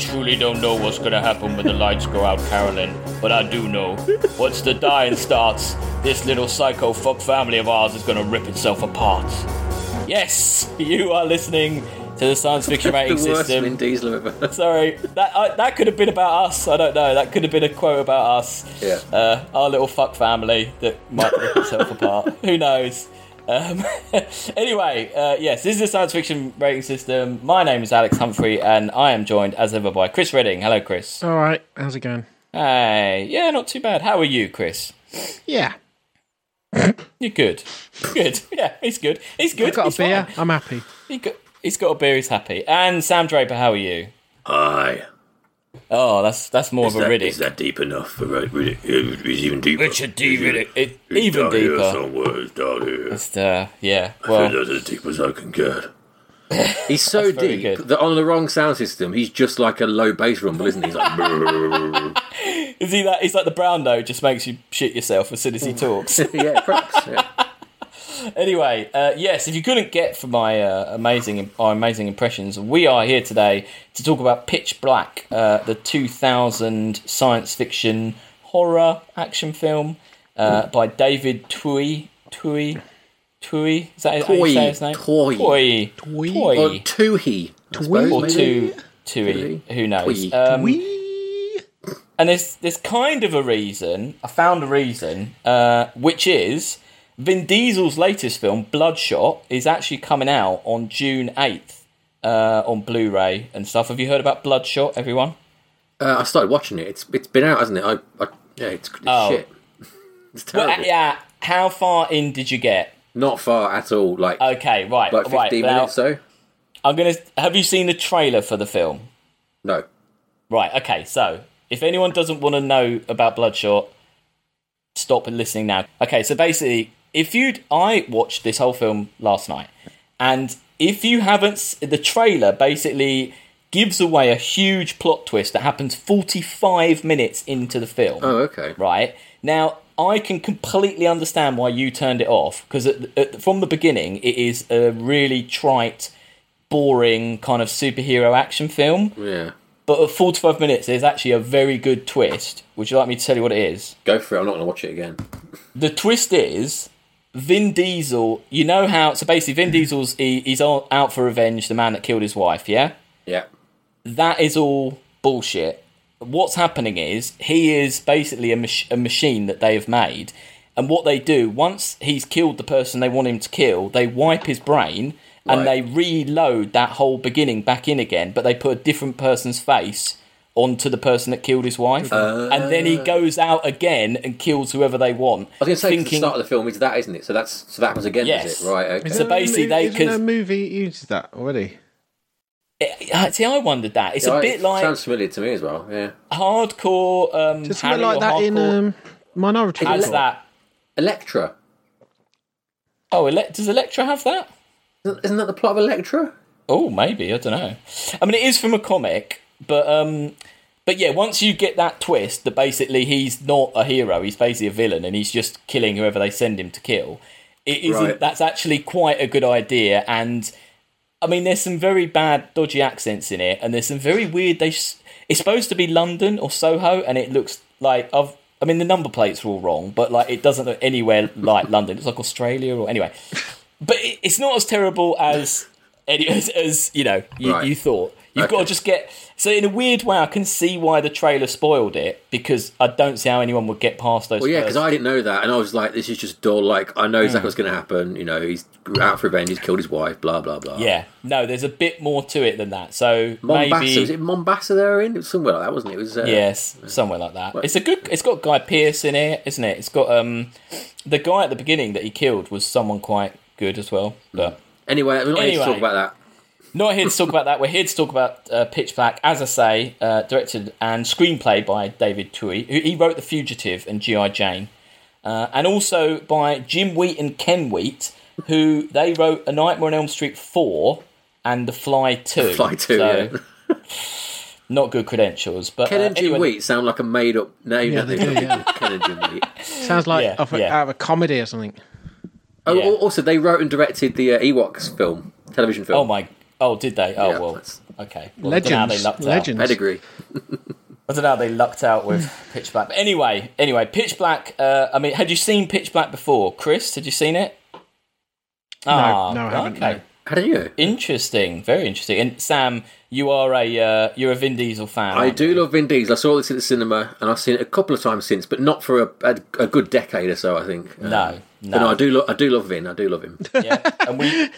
I truly don't know what's gonna happen when the lights go out, Carolyn, but I do know. Once the dying starts, this little psycho fuck family of ours is gonna rip itself apart. Yes, you are listening to the science fiction rating the worst system. Vin Diesel ever. Sorry, that uh, that could have been about us. I don't know. That could have been a quote about us. Yeah. Uh, our little fuck family that might rip itself apart. Who knows? Um, anyway, uh, yes, this is the science fiction rating system. My name is Alex Humphrey, and I am joined as ever by Chris Redding. Hello, Chris. All right, how's it going? Hey, yeah, not too bad. How are you, Chris? Yeah, You're good. Good. Yeah, he's good. He's good. I've got He's a beer. fine. I'm happy. He got, he's got a beer. He's happy. And Sam Draper, how are you? Aye. Oh, that's that's more Is of a that, Riddick. is that deep enough for Rid- Riddick? It's even deeper. Richard D. It's Riddick. It, it's even down here deeper. somewhere. It's down here. Just, uh, yeah. I feel Well, that's as deep as I can get. He's so deep good. that on the wrong sound system, he's just like a low bass rumble, isn't he? He's like, is he that? He's like the brown note, just makes you shit yourself as soon as he talks. yeah, perhaps. Yeah. anyway, uh, yes, if you couldn't get from my uh, amazing our amazing impressions, we are here today to talk about Pitch Black, uh, the 2000 science fiction horror action film uh, by David Twohy. Tui. Tui. Is that how you Toy. say his name? Toy. Toy. Toy. Toy. Or Toohey, I suppose. Or two. Tui. Tui. Who knows? Tui. Um, and there's there's kind of a reason. I found a reason, uh, which is Vin Diesel's latest film, Bloodshot, is actually coming out on June eighth uh, on Blu-ray and stuff. Have you heard about Bloodshot, everyone? Uh, I started watching it. It's it's been out, hasn't it? I, I yeah, it's, it's Oh. shit. It's terrible. uh, yeah. How far in did you get? Not far at all. Like Okay, right, like right. fifteen now, minutes. So I'm gonna. Have you seen the trailer for the film? no. Right, okay, so if anyone doesn't want to know about Bloodshot, stop listening now. Okay, so basically, if you'd. I watched this whole film last night, and if you haven't. The trailer basically gives away a huge plot twist that happens 45 minutes into the film. Oh, okay. Right now, I can completely understand why you turned it off because from the beginning, it is a really trite, boring kind of superhero action film. Yeah. But at 45 minutes, there's actually a very good twist. Would you like me to tell you what it is? Go for it. I'm not going to watch it again. The twist is Vin Diesel. You know how? So basically, Vin Diesel's he, he's all out for revenge. The man that killed his wife. Yeah, Yeah. that is all bullshit. What's happening is he is basically a, mach- a machine that they have made, and what they do once he's killed the person they want him to kill, they wipe his brain and Right. they reload that whole beginning back in again, but they put a different person's face onto the person that killed his wife, and then he goes out again and kills whoever they want. I was going to say 'cause thinking, the start of the film is that, isn't it? So that's so that happens again, Yes. is it? Right. Okay. So basically they- Isn't there a 'cause- movie that uses that already? Uh, see, I wondered that it's Yeah, a it bit like sounds familiar to me as well. Yeah. hardcore. Um, Just Harry like or that in um, Minority has Report. that. Elektra. Oh, Ele- does Elektra have that? Isn't isn't that the plot of Elektra? Oh, maybe I don't know. I mean, it is from a comic, but um, but yeah, once you get that twist that basically he's not a hero, he's basically a villain, and he's just killing whoever they send him to kill. It isn't. Right. That's actually quite a good idea, and I mean, there's some very bad, dodgy accents in it, and there's some very weird. They it's supposed to be London or Soho, and it looks like I've. I mean, the number plates are all wrong, but like it doesn't look anywhere like London. It's like Australia or anyway. But it, it's not as terrible as as, as you know you, Right. you thought. You've got to just get. So in a weird way, I can see why the trailer spoiled it because I don't see how anyone would get past those. Well, yeah, because I didn't know that, and I was like, "This is just dull." Like, I know exactly what's going to happen. You know, he's out for revenge. He's killed his wife. Blah blah blah. Yeah, no, there's a bit more to it than that. So Mombasa. maybe Was it Mombasa? They're in. It was somewhere like that, wasn't it? It was. Uh, Yes, somewhere like that. It's a good. It's got Guy Pearce in it, isn't it? It's got um, the guy at the beginning that he killed was someone quite good as well. But Anyway, we're not here to talk about that. Not here to talk about that. We're here to talk about uh, Pitch Black, as I say, uh, directed and screenplay by David Twohy. Who he wrote The Fugitive and GI Jane, uh, and also by Jim Wheat and Ken Wheat, who they wrote A Nightmare on Elm Street four and The Fly two. Fly two. So, yeah. Not good credentials, but Ken uh, and Jim anyway, Wheat sound like a made-up name. Yeah, they they? do, yeah. Ken and Jim Wheat. Sounds like Yeah, off a, yeah. out of a comedy or something. Oh, Yeah. also they wrote and directed the uh, Ewoks film, television film. Oh my! Oh, did they? Oh Yeah, well. that's- Okay. Well, I don't know they Legends. lucked out. Legends. Pedigree. I don't know how they lucked out with Pitch Black. But anyway, anyway, Pitch Black. Uh, I mean, had you seen Pitch Black before, Chris? Had you seen it? Ah, no, I haven't, Okay, no. How do you? interesting, very interesting. And Sam, you are a uh, you're a Vin Diesel fan. I do you? love Vin Diesel. I saw this at the cinema, and I've seen it a couple of times since, but not for a, a, a good decade or so. I think. Um, No, But no, no. I do. Lo- I do love Vin. I do love him. Yeah, and we,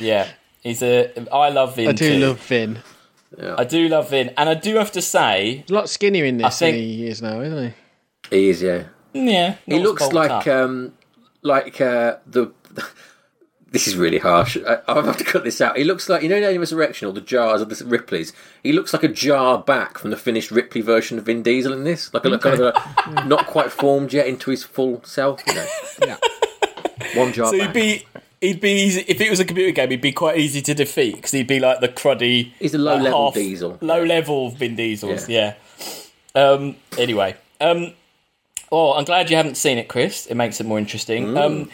yeah, he's a. I love Vin. I do too. love Vin. I do love Vin, and I do have to say, He's a lot skinnier in this think- than he is now, isn't he? he is. Yeah. yeah, He looks like up. um, like uh, the. This is really harsh. I, I'll have to cut this out. He looks like you know in Alien Resurrection or the jars of the Ripley's. He looks like a jar back from the finished Ripley version of Vin Diesel in this, like a, like kind of a, not quite formed yet into his full self. You know, Yeah. one jar So he'd be he'd be easy if it was a computer game. He'd be quite easy to defeat because he'd be like the cruddy. He's a low-level uh, half- Diesel. Low level Vin Diesels. Yeah. Um. Anyway. Um. Oh, I'm glad you haven't seen it, Chris. It makes it more interesting. Mm. Um.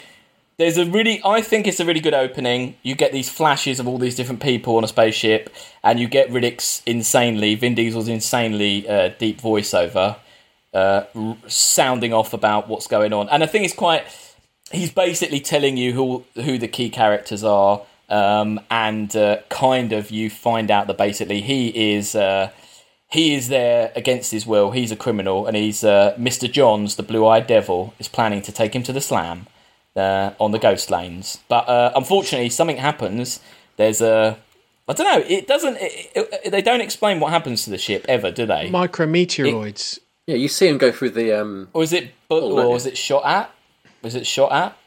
There's a really, I think it's a really good opening. You get these flashes of all these different people on a spaceship, and you get Riddick's insanely, Vin Diesel's insanely uh, deep voiceover, uh, r- sounding off about what's going on. And I think it's quite, he's basically telling you who who the key characters are, um, and uh, kind of you find out that basically he is uh, he is there against his will. He's a criminal, and he's uh, Mr. Johns, the blue-eyed devil, is planning to take him to the slam uh, on the ghost lanes. But uh, unfortunately, something happens. There's a I don't know. It doesn't. It, it, they don't explain what happens to the ship ever, do they? Micrometeoroids. Yeah, you see him go through the. Um, or is it? But, Oh, or don't it shot at? Was it shot at?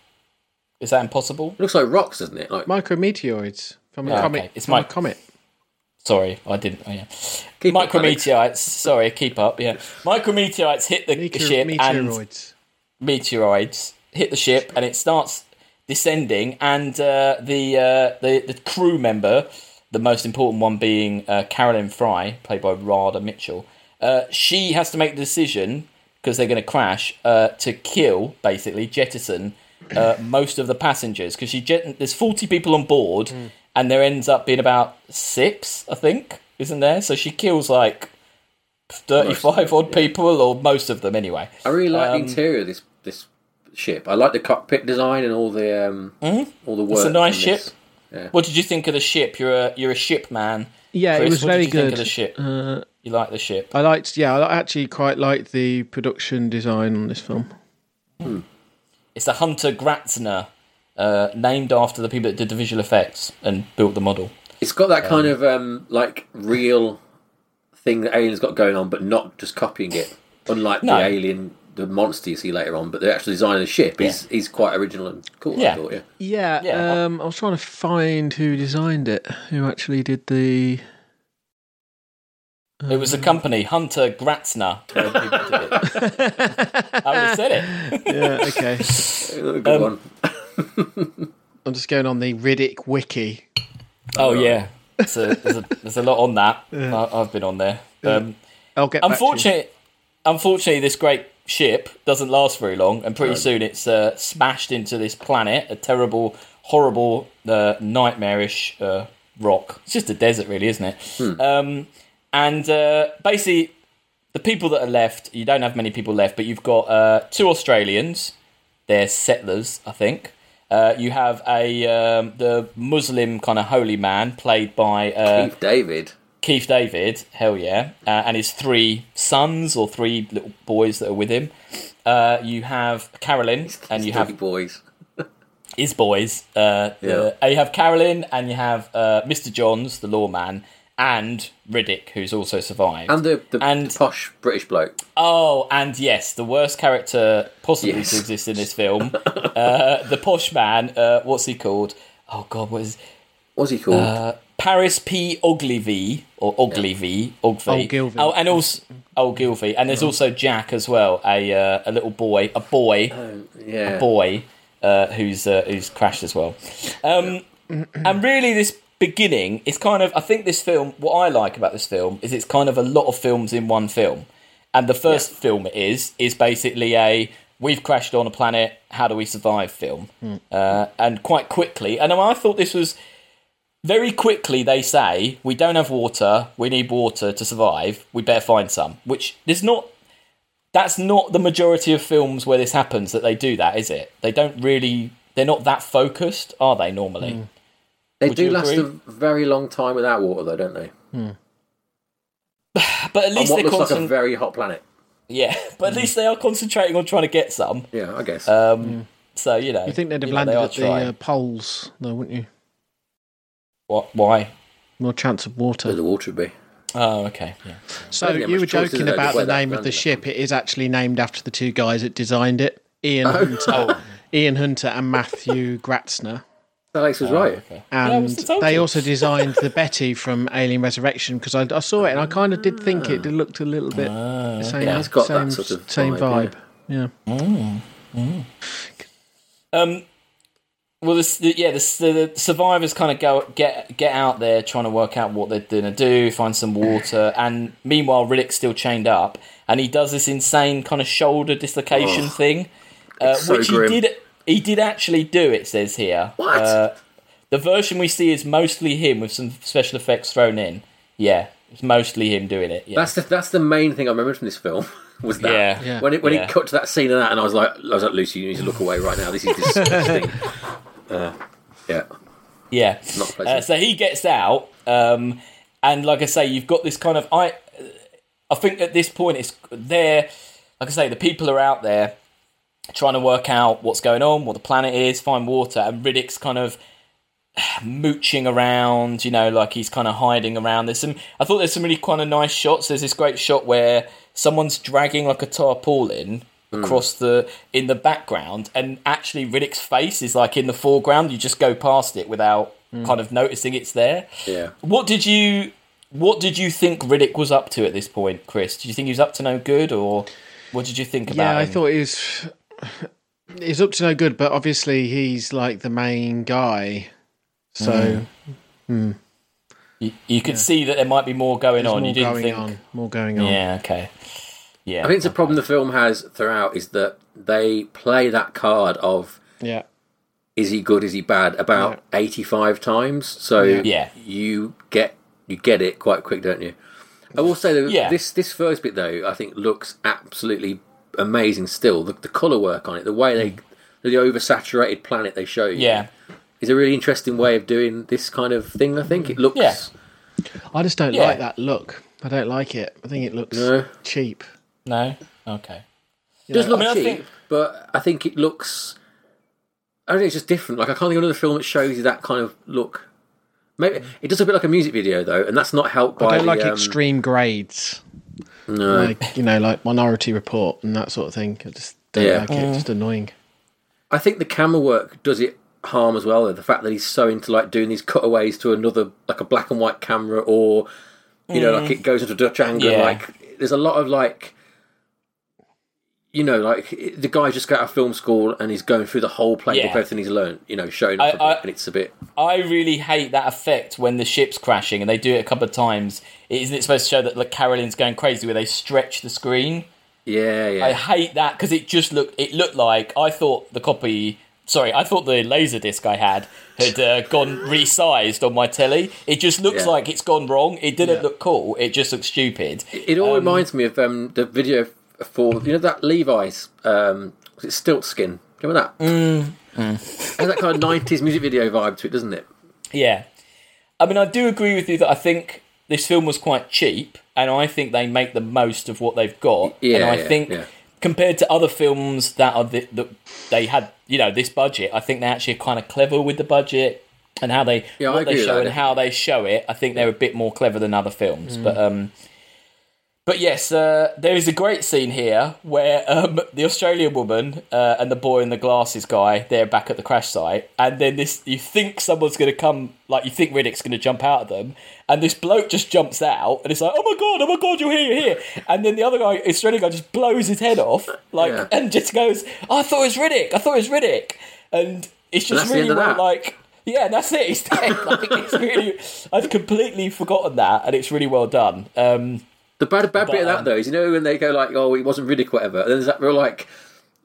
Is that impossible? it looks like rocks, doesn't it? Like Micrometeoroids from a Oh, comet. okay. It's from a my- comet. Sorry, I didn't. Oh, yeah. keep up, Alex. Micrometeorites. Sorry, keep up. Yeah, micrometeorites hit the Meteor- ship and meteoroids. meteoroids hit the ship, and it starts descending. And uh, the, uh, the the crew member, the most important one being uh, Carolyn Fry, played by Radha Mitchell, uh, she has to make the decision because they're going to crash uh, to kill, basically jettison uh, most of the passengers because she jet- there's 40 people on board, and there ends up being about six, I think, isn't there? So she kills like. 35 odd people, or most of them anyway. I really like Um, the interior of this this ship. I like the cockpit design and all the um, all the work. It's a nice ship. this. What did you think of the ship? You're a you're a ship man. Yeah, Chris, it was what very did you good. think of the ship? Uh, You like the ship? I liked, yeah, I actually quite liked the production design on this film. It's a Hunter Gratzner, uh, named after the people that did the visual effects and built the model. It's got that kind of um, like real thing that Alien's got going on, but not just copying it. Unlike No. the Alien, the monster you see later on, but the actual design of the ship is is quite original and cool. Yeah. I thought, yeah. Yeah, Yeah. um, I was trying to find who designed it, who actually did the. It was a company, Hunter Gratzner. where people did it. I would have said it. Yeah, okay. Good Um, one. I'm just going on the Riddick wiki. Oh yeah, there's a, there's a, there's a lot on that. I, I've been on there. Um, I'll get. back to you. unfortunately, unfortunately, this great ship doesn't last very long, and pretty No. soon it's uh, smashed into this planet, a terrible, horrible, uh, nightmarish uh, rock. It's just a desert, really, isn't it? Um, and uh, basically, the people that are left, you don't have many people left, but you've got uh, two Australians. They're settlers, I think. Uh, you have a um, the Muslim kind of holy man played by uh, Keith David. Keith David, hell yeah, uh, and his three sons or three little boys that are with him. Uh, you have Carolyn, and you have boys. his boys. Uh, Yeah. you have Carolyn, and you have uh, Mr. Johns, the lawman, and Riddick, who's also survived. And the, the, And- the posh British bloke. oh, and yes, the worst character possibly Yes. to exist in this film, uh, the posh man. Uh, what's he called? Oh God, what is What's he called? Uh, Paris P. Ogilvy or Ogilvy, Ogilvy. Ogilvy. Oh, and also Ogilvy, and there's also Jack as well, a uh, a little boy, a boy, yeah. boy uh, who's uh, who's crashed as well. Um, and really, this beginning is kind of I think this film. What I like about this film is it's kind of a lot of films in one film. And the first film it is is basically a we've crashed on a planet. How do we survive? Film, uh, and quite quickly. And I thought this was very quickly they say we don't have water. We need water to survive. We better find some. Which there's not. That's not the majority of films where this happens that they do that, is it? They don't really. They're not that focused, are they? Normally, They Would do last agree? a very long time without water, though, don't they? but at On least what they're looks like a very hot planet. Yeah, but at least they are concentrating on trying to get some. Yeah, I guess. Um, So you know, You think they'd have you know, landed they are at the uh, poles, though, wouldn't you? What? Why? More chance of Where water. the water would be. Oh, okay. Yeah. So you were joking there? about the name of the landed. ship. It is actually named after the two guys that designed it, Ian Oh. Hunter, Ian Hunter and Matthew Gratzner. Alex was ah, right. Okay. Yeah, And was they also designed the Betty from Alien Resurrection because I, I saw it and I kind of did think it ah. looked a little bit ah. the same, Yeah, it's got that sort of same vibe, vibe. Yeah. Mm, mm. Um. Well, this, the, yeah, the, the survivors kind of go get get out there trying to work out what they're gonna do, find some water, and meanwhile Riddick's still chained up, and he does this insane kind of shoulder dislocation thing, uh, so which grim. he did. He did actually do. It says here. What? Uh, the version we see is mostly him with some special effects thrown in. Yeah, it's mostly him doing it. Yeah. That's the that's the main thing I remember from this film was that Yeah. Yeah. when it when Yeah. it cut to that scene of that, and I was like, I was like, Lucy, you need to look away right now. This is disgusting. uh, yeah, Yeah. not. Uh, so he gets out, um, and like I say, you've got this kind of I. I think at this point it's there. Like I say, the people are out there trying to work out what's going on, what the planet is, find water, and Riddick's kind of mooching around. You know, like he's kind of hiding around. There's some. I thought there's some really kind of nice shots. There's this great shot where someone's dragging like a tarpaulin hmm. across the in the background and actually Riddick's face is like in the foreground you just go past it without hmm. kind of noticing it's there yeah. what did you what did you think Riddick was up to at this point Chris did you think he was up to no good or what did you think about Yeah, I him? thought he was. He's up to no good, but obviously he's like the main guy. So hmm. you, you could see that there might be more going there's on more you didn't going think on. More going on. yeah okay yeah I think it's a problem the film has throughout is that they play that card of Yeah. is he good, is he bad about eighty five times. So Yeah. you get you get it quite quick, don't you? I will say that Yeah. this this first bit though, I think looks absolutely amazing. Still, the, the color work on it, the way they the oversaturated planet they show you, Mm. yeah is a really interesting way of doing this kind of thing. I think it looks. Yeah. I just don't Yeah. like that look. I don't like it. I think it looks No. cheap. no okay It does Yeah. look I mean, I cheap, think- but I think it looks. I don't know. It's just different. Like I can't think of another film that shows you that kind of look. Maybe it does a bit like a music video though, and that's not helped by. I don't the, like um, extreme grades, No, like you know, like Minority Report and that sort of thing. I just don't Yeah. like it. It's just annoying. I think the camera work does it harm as well. Though. The fact that he's so into like doing these cutaways to another, like a black and white camera, or you know, like it goes into Dutch angle. Mm. Yeah. Like there's a lot of like, you know, like the guy just got out of film school and he's going through the whole playbook Yeah. everything he's learned. You know, showing I- bit, I- and it's a bit. I really hate that effect when the ship's crashing, and they do it a couple of times. Isn't it supposed to show that like Carolyn's going crazy, where they stretch the screen? Yeah, yeah. I hate that because it just looked. It looked like I thought the copy. Sorry, I thought the laser disc I had had uh, gone resized on my telly. It just looks Yeah. like it's gone wrong. It didn't look cool. It just looks stupid. It all reminds me of um, the video for you know that Levi's um, was it Stiltskin? Do you remember that? Mm. Has that kind of nineties music video vibe to it, doesn't it? Yeah. I mean, I do agree with you that I think this film was quite cheap, and I think they make the most of what they've got. Yeah, and I yeah, think yeah. compared to other films that are the, that they had, you know, this budget, I think they actually are kind of clever with the budget and how they Yeah, what they show and how they show it. I think they're a bit more clever than other films, but um. But yes, uh, there is a great scene here where um, the Australian woman uh, and the boy and the glasses guy they're back at the crash site, and then this you think someone's going to come, like you think Riddick's going to jump out of them, and this bloke just jumps out, and it's like, oh my god, oh my god, you're here, you're here, and then the other guy, Australian guy, just blows his head off, like, Yeah. and just goes, oh, I thought it was Riddick, I thought it was Riddick, and it's just really well, like. Yeah, that's it. He's dead. Like, it's really, I'd completely forgotten that, and it's really well done. Um, The bad bad bit of that though is you know when they go like, oh, it wasn't Riddick, whatever. And then there's that real like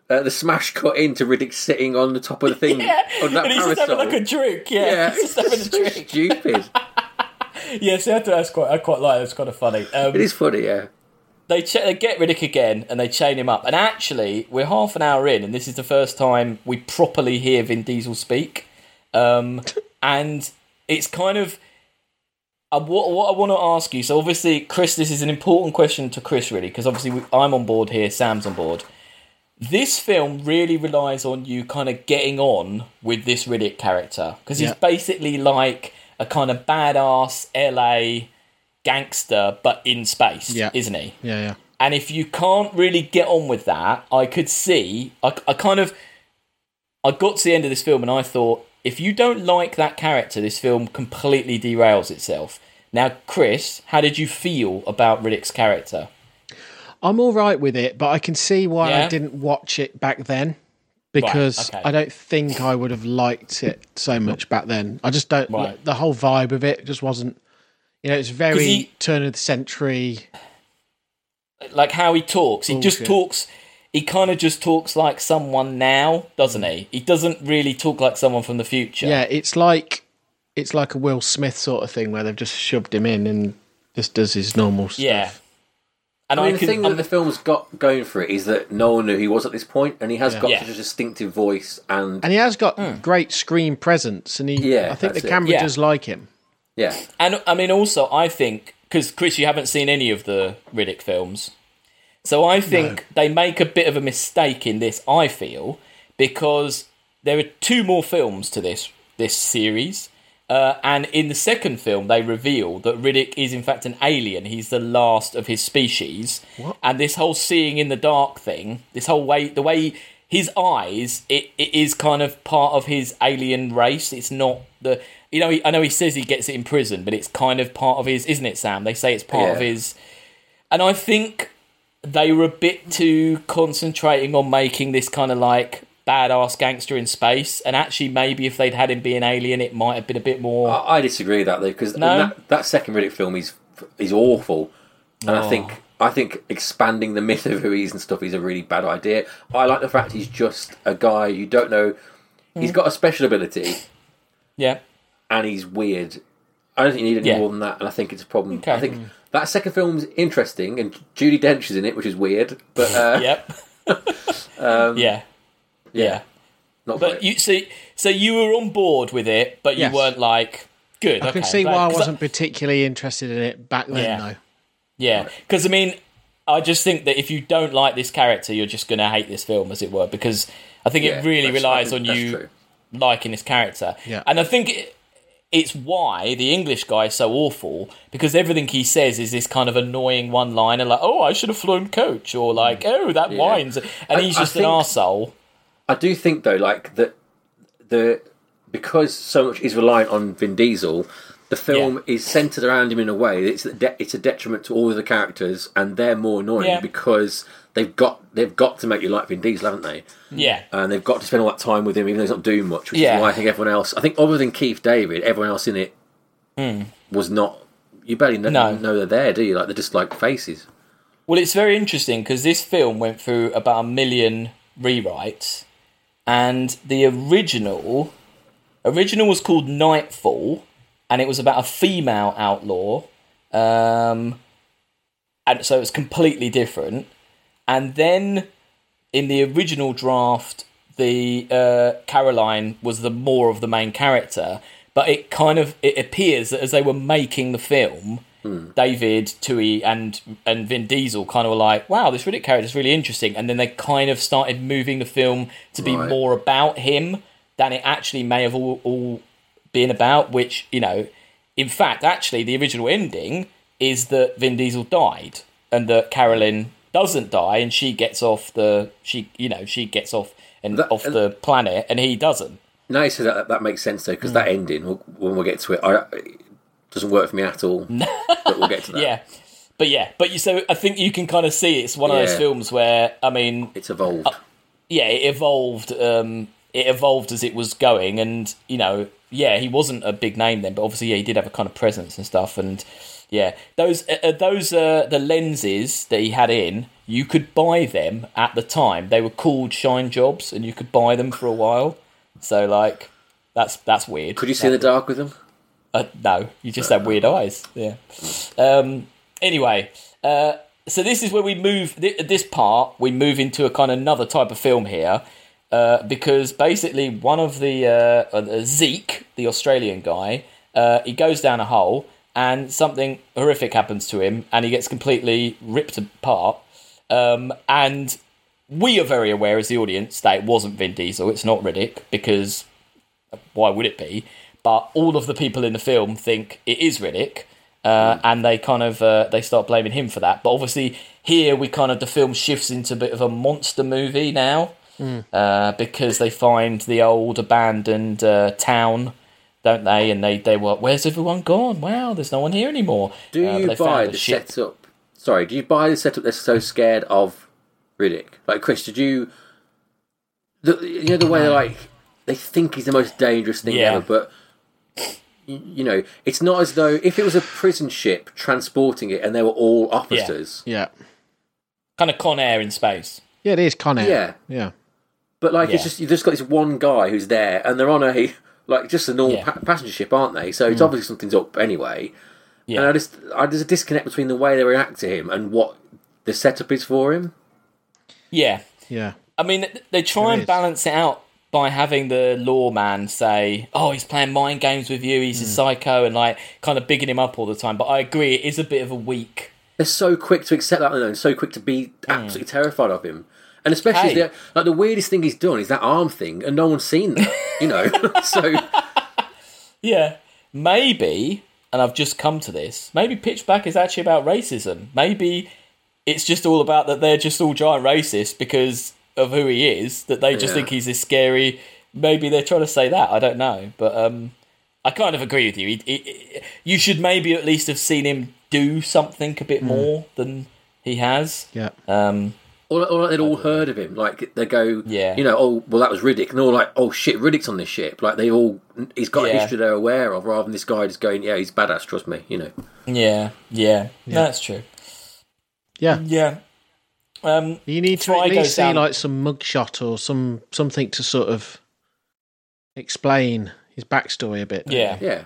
uh, the smash cut into Riddick sitting on the top of the thing Yeah, on that and he's just having like a drink. Yeah, yeah, he's just having a so drink. stupid. Yeah, see, I thought that's quite, I quite like. It, it's kind of funny. Um, it is funny, yeah. they ch- they get Riddick again and they chain him up. And actually, we're half an hour in, and this is the first time we properly hear Vin Diesel speak. Um, and it's kind of uh, what what I want to ask you. So obviously, Chris, this is an important question to Chris, really, because obviously we, I'm on board here, Sam's on board. This film really relies on you kind of getting on with this Riddick character because he's Yeah. basically like a kind of badass LA gangster, but in space, Yeah. isn't he? Yeah, yeah. And if you can't really get on with that, I could see, I, I kind of, I got to the end of this film and I thought, if you don't like that character, this film completely derails itself. Now, Chris, how did you feel about Riddick's character? I'm all right with it, but I can see why Yeah? I didn't watch it back then because okay. I don't think I would have liked it so much back then. I just don't. Right. The whole vibe of it just wasn't. You know, it's very he- turn of the century. Like how he talks, he just talks, he kind of just talks like someone now, doesn't he? He doesn't really talk like someone from the future. Yeah, it's like it's like a Will Smith sort of thing where they've just shoved him in and just does his normal stuff. Yeah. And I I, mean, the can, thing that I'm- the film's got going for it is that no one knew who he was at this point, and he has got Yeah. such a distinctive voice, and And he has got Hmm. great screen presence, and he. Yeah, I think the that's it. camera Yeah. does like him. yeah, And I mean, also, I think because Chris, you haven't seen any of the Riddick films, so I think they make a bit of a mistake in this. I feel because there are two more films to this this series, uh, and in the second film, they reveal that Riddick is in fact an alien. He's the last of his species, and this whole seeing in the dark thing, this whole way, the way his eyes, it, it is kind of part of his alien race. It's not the you know. He, I know he says he gets it in prison, but it's kind of part of his, isn't it, Sam? They say it's part of his, and I think they were a bit too concentrating on making this kind of like badass gangster in space, and actually maybe if they'd had him be an alien, it might have been a bit more. I, I disagree with that though because No? that, that second Riddick film is is awful, and I Oh. think I think expanding the myth of who he is and stuff is a really bad idea. I like the fact he's just a guy you don't know. He's mm. got a special ability yeah, and he's weird. I don't think you need any Yeah. more than that, and I think it's a problem. Okay. I think mm. that second film's interesting, and Judi Dench is in it, which is weird, but uh, yep, um, yeah, yeah. not But great. you see, so you were on board with it, but you Yes. weren't like good. I can see glad- why I 'cause wasn't particularly interested in it back then, Yeah. though. Yeah, because I mean, I just think that if you don't like this character, you're just going to hate this film, as it were. Because I think Yeah, it really that's- relies on think that's you true. liking this character. Yeah. and I think it, it's why the English guy is so awful because everything he says is this kind of annoying one-liner, like "Oh, I should have flown coach," or like mm. "Oh, that whines," and I- he's I just an think- arsehole. I do think though, like that, the because so much is reliant on Vin Diesel, the film is centered around him in a way it's a de- it's a detriment to all of the characters, and they're more annoying Yeah. because they've got they've got to make you like Vin Diesel, haven't they? Yeah, And they've got to spend all that time with him, even though he's not doing much. Which Yeah. is why I think everyone else, I think other than Keith David, everyone else in it hmm. was not. You barely know. No. know they're there, do you? Like they're just like faces. Well, it's very interesting because this film went through about a million rewrites, and the original original was called Nightfall, and it was about a female outlaw, um, and so it's completely different. And then in the original draft, the uh, Caroline was the more of the main character, but it kind of it appears that as they were making the film, David Twohy and and Vin Diesel kind of were like, "Wow, this Riddick character is really interesting," and then they kind of started moving the film to be Right. more about him than it actually may have all, all been about. Which you know, in fact, actually, the original ending is that Vin Diesel died and that Carolyn doesn't die and she gets off the she you know she gets off and That- off the planet and he doesn't. Now you say that, that makes sense though, because Hmm. that ending, we'll, when we get to it, I, it doesn't work for me at all. but we'll get to that. Yeah. But yeah, but you so I think you can kind of see it's one of those films where I mean, It's evolved. yeah, it evolved. Um, it evolved as it was going, and you know, yeah, he wasn't a big name then, but obviously, yeah, he did have a kind of presence and stuff. And yeah, those uh, uh, those uh, the lenses that he had in you could buy them at the time. They were called shine jobs, and you could buy them for a while. So like, that's that's weird. Could you see in the dark with them? Uh, no, you just have weird eyes. Yeah. Um, anyway, uh, so this is where we move. Th- this part we move into a kind of another type of film here, uh, because basically one of the uh, uh, Zeke, the Australian guy, uh, he goes down a hole and something horrific happens to him, and he gets completely ripped apart. Um, and we are very aware as the audience that it wasn't Vin Diesel. It's not Riddick because why would it be? But all of the people in the film think it is Riddick, uh, and they kind of uh, they start blaming him for that. But obviously here we kind of the film shifts into a bit of a monster movie now uh, because they find the old abandoned uh, town. Don't they? And they, they were, where's everyone gone? Wow, there's no one here anymore. Do Uh, you they buy the ship. setup? Sorry, do you buy the setup? They're so scared of Riddick. Like Chris, did you? The, you know the way they like they think he's the most dangerous thing Yeah. ever, but you know it's not as though if it was a prison ship transporting it and they were all officers. Yeah. Kind of Con Air in space. Yeah, it is Con Air. Yeah. Yeah. But like it's just you've just got this one guy who's there, and they're on a like just a normal Yeah. pa- passenger ship, aren't they? So it's hmm. obviously something's up anyway. Yeah. And I just I, there's a disconnect between the way they react to him and what the setup is for him. Yeah. Yeah. I mean, they try There and is. balance it out by having the lawman say, "Oh, he's playing mind games with you. He's a hmm. psycho," and like kind of bigging him up all the time. But I agree, it is a bit of a weak. They're so quick to accept that and so quick to be hmm. absolutely terrified of him. And especially Hey. the, like the weirdest thing he's done is that arm thing, and no one's seen that. You know, so Yeah, maybe, and I've just come to this. Maybe Pitch Black is actually about racism. Maybe it's just all about that they're just all giant racists because of who he is. That they just Yeah. think he's this scary. Maybe they're trying to say that. I don't know, but um, I kind of agree with you. He, he, you should maybe at least have seen him do something a bit more than he has. Yeah. Um, or, or they'd all heard of him. Like they go, Yeah. you know, oh well, that was Riddick, and they're all like, oh shit, Riddick's on this ship. Like they all, he's got a Yeah. history they're aware of, rather than this guy just going, yeah, he's badass, trust me. You know, yeah, yeah, that's true. Yeah. Yeah. Um, You need to at least see down- like some mugshot or some something to sort of explain his backstory a bit. yeah. you? yeah,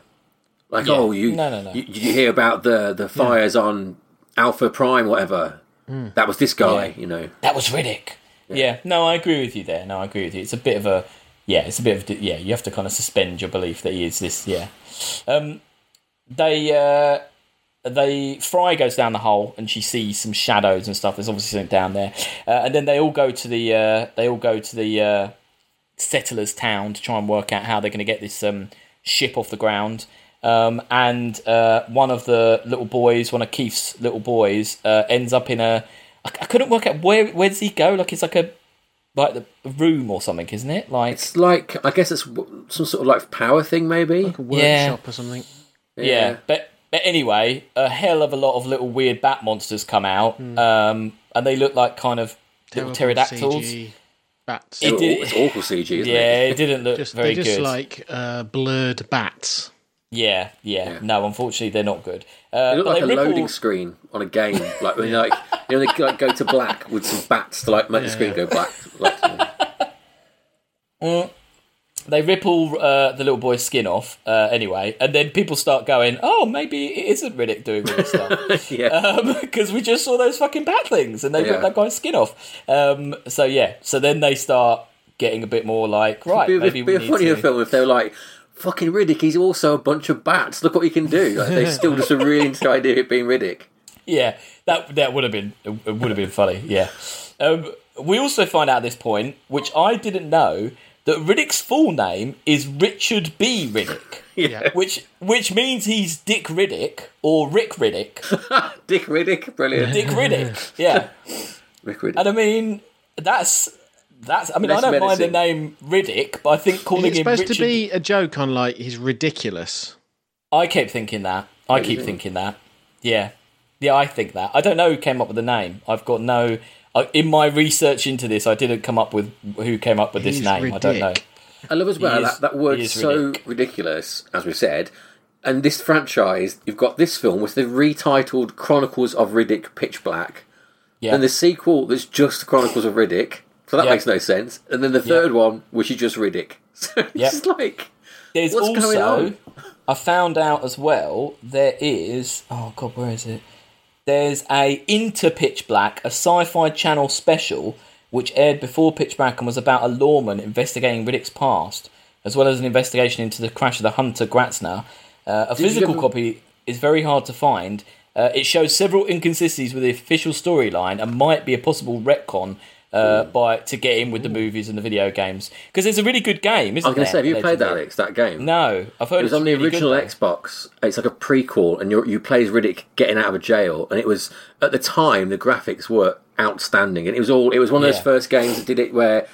like Yeah. oh, you, No, no, no. you, did you hear about the the fires on Alpha Prime, whatever? That was this guy, Yeah. you know. That was Riddick. Yeah. no, I agree with you there. No, I agree with you. It's a bit of a, yeah, it's a bit of, yeah, you have to kind of suspend your belief that he is this, yeah. Um, they, uh, they, Fry goes down the hole and she sees some shadows and stuff. There's obviously something down there. Uh, and then they all go to the, uh, they all go to the, uh, settlers' town to try and work out how they're going to get this um, ship off the ground. Um, and uh, one of the little boys, one of Keith's little boys, uh, ends up in a. I, I couldn't work out where where does he go? Like it's like a like the room or something, isn't it? Like It's like I guess it's some sort of like power thing, maybe. Like a Yeah. workshop or something. yeah. But but anyway, a hell of a lot of little weird bat monsters come out, um, and they look like kind of little pterodactyls. CG bats. It It's, did- it's awful CG, isn't Yeah, it? it didn't look just, very they're just good. like uh, blurred bats. yeah, yeah, Yeah. No, unfortunately, they're not good. Uh, It looked but like a they rip all- loading screen on a game, like when like you know they like go to black with some bats to like make the screen go black. Like, they rip all uh, the little boy's skin off uh, anyway, and then people start going, "Oh, maybe it isn't Riddick doing all this stuff." yeah, because we just saw those fucking bat things and they Yeah. ripped that guy's skin off. Um, so yeah, so then they start getting a bit more like, right, be, maybe be, we be a funnier to. film if they were like, "Fucking Riddick, he's also a bunch of bats. Look what he can do." Like, they still just a really into idea of it being Riddick. Yeah, that that would have been it would have been funny. Yeah. Um, we also find out at this point, which I didn't know, that Riddick's full name is Richard B. Riddick. Yeah, Which which means he's Dick Riddick or Rick Riddick. Dick Riddick, brilliant. Dick Riddick. Yeah. Rick Riddick. And I mean that's that's I mean I don't mind the name Riddick, but I think Is calling it him supposed Richard to be a joke on like he's ridiculous? I keep thinking that. I keep thinking that. Yeah. Yeah, I think that. I don't know who came up with the name. I've got no. I in my research into this, I didn't come up with who came up with this He's name. I don't know. I love as well is- that that word is is so Riddick. ridiculous, as we said. And this franchise, you've got this film, which they've retitled Chronicles of Riddick Pitch Black. Yeah. Then the sequel that's just Chronicles of Riddick. So that Yeah. makes no sense. And then the third one, which is just Riddick. So it's Yeah. just like There's What's going also, on? I found out as well, there is, oh god, where is it? There's a Into Pitch Black, a sci fi channel special, which aired before Pitch Black and was about a lawman investigating Riddick's past, as well as an investigation into the crash of the Hunter Gratzner. Uh, a you physical ever- copy is very hard to find. Uh, it shows several inconsistencies with the official storyline and might be a possible retcon uh, by to get in with the movies and the video games because it's a really good game, isn't it? I was going to say, have you played that. Alex? That game? No, I've heard It was it's on the really original. Xbox. It's like a prequel, and you you play as Riddick getting out of jail, and it was at the time the graphics were outstanding, and it was all it was one of Yeah. those first games that did it where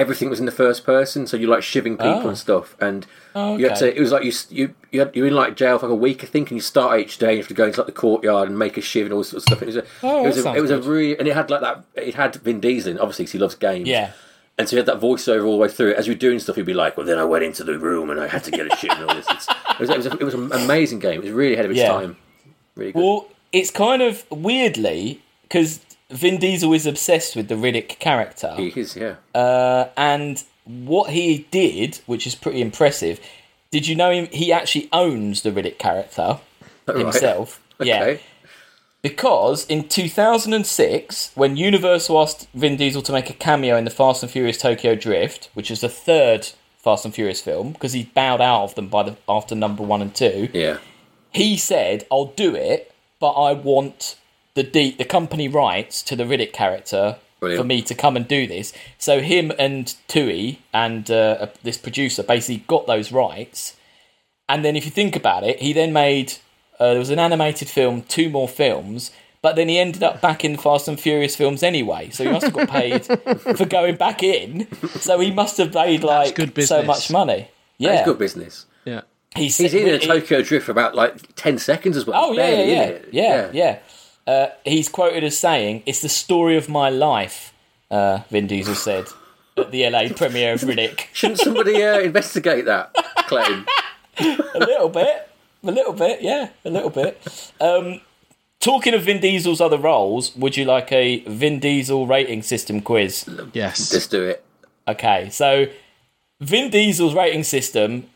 everything was in the first person, so you're like shivving people Oh. and stuff, and Oh, you had to. It was like you you you had, you were in like jail for like a week, I think, and you start each day, and you have to go into like the courtyard and make a shiv and all this sort of stuff. It was a, Oh, it was a, it was a really, and it had like that. It had Vin Diesel, in, obviously, 'cause he loves games. Yeah. And so he had that voiceover all the way through. As you were doing stuff, he'd be like, "Well, then I went into the room and I had to get a shit and all this." It's, it, was, it, was a, it was an amazing game. It was really ahead of its Yeah. time. Really good. Well, it's kind of weirdly because Vin Diesel is obsessed with the Riddick character, he is, yeah. uh, and what he did, which is pretty impressive. Did you know him? He actually owns the Riddick character Right. himself. Yeah, Okay. because in 2006, when Universal asked Vin Diesel to make a cameo in the Fast and Furious Tokyo Drift, which is the third Fast and Furious film, because he bowed out of them by the after number one and two. Yeah. he said, "I'll do it, but I want the de- the company rights to the Riddick character Brilliant. for me to come and do this." So him and Twohy and uh, this producer basically got those rights, and then if you think about it, he then made uh, there was an animated film, two more films. But then he ended up back in Fast and Furious films anyway, so he must have got paid for going back in. So he must have made like good so much money. Yeah, It's good business. Yeah. He's, He's in a he- Tokyo Drift for about like 10 seconds as well. Oh yeah, yeah, yeah, yeah, yeah. Uh, he's quoted as saying, "It's the story of my life." Uh, Vin Diesel said at the LA premiere of Riddick. Shouldn't somebody uh, investigate that claim? a little bit, a little bit, yeah, a little bit. Um, talking of Vin Diesel's other roles, would you like a Vin Diesel rating system quiz? Yes. Just do it. Okay, so Vin Diesel's rating system.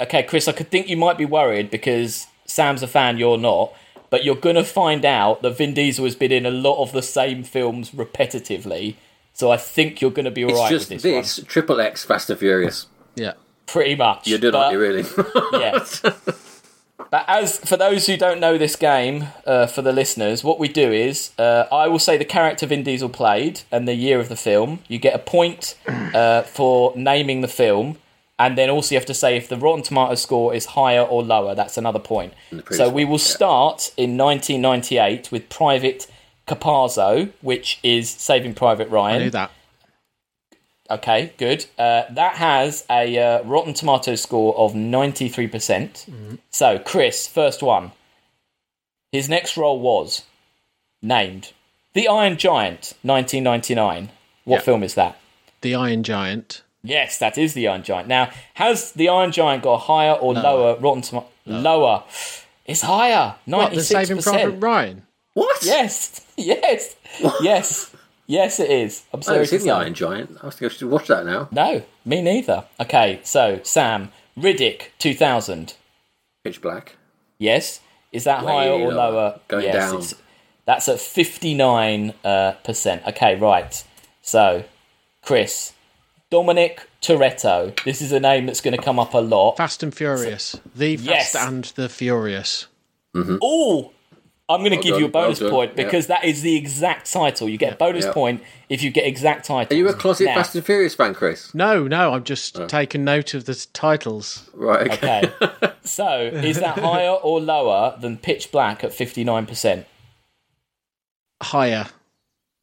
Okay, Chris, I could think you might be worried because Sam's a fan, you're not. But you're going to find out that Vin Diesel has been in a lot of the same films repetitively. So I think you're going to be It's alright with just this, this, one. triple X Fast and Furious. Yeah. Pretty much. You did, but, aren't you, really? Yeah. but as for those who don't know this game, uh, for the listeners, what we do is uh, I will say the character Vin Diesel played and the year of the film. You get a point uh, for naming the film, and then also you have to say if the Rotten Tomatoes score is higher or lower. That's another point. So we one, will yeah. start in 1998 with Private Caparzo, which is Saving Private I Ryan. knew that. Okay, good. Uh, that has a uh, Rotten Tomatoes score of 93%. percent So, Chris, first one. His next role was named The Iron Giant, 1999. What Yeah. film is that? The Iron Giant. Yes, that is The Iron Giant. Now, has The Iron Giant got higher or lower Rotten Tomatoes? Lower. It's higher. 96%. What, Saving Private Ryan? what? Yes, yes, yes, yes, it is. I'm I sorry haven't seen the. Iron Giant. I think I should watch that now. No, me neither. Okay, so Sam Riddick 2000. Pitch Black. Yes, is that Way higher or lower. lower? Going yes, down. that's at 59 uh, percent. Okay, right. So, Chris, Dominic Toretto. This is a name that's going to come up a lot. Fast and Furious. The Yes. And the Furious. Oh, I'm going to give done, you a bonus well done, point yeah. because that is the exact title. You get a bonus Yeah. point if you get exact title. Are you a closet Now- Fast and Furious fan, Chris? No, no, I'm just oh. taking note of the titles. Right. Okay. Okay. so, is that higher or lower than Pitch Black at 59%? Higher.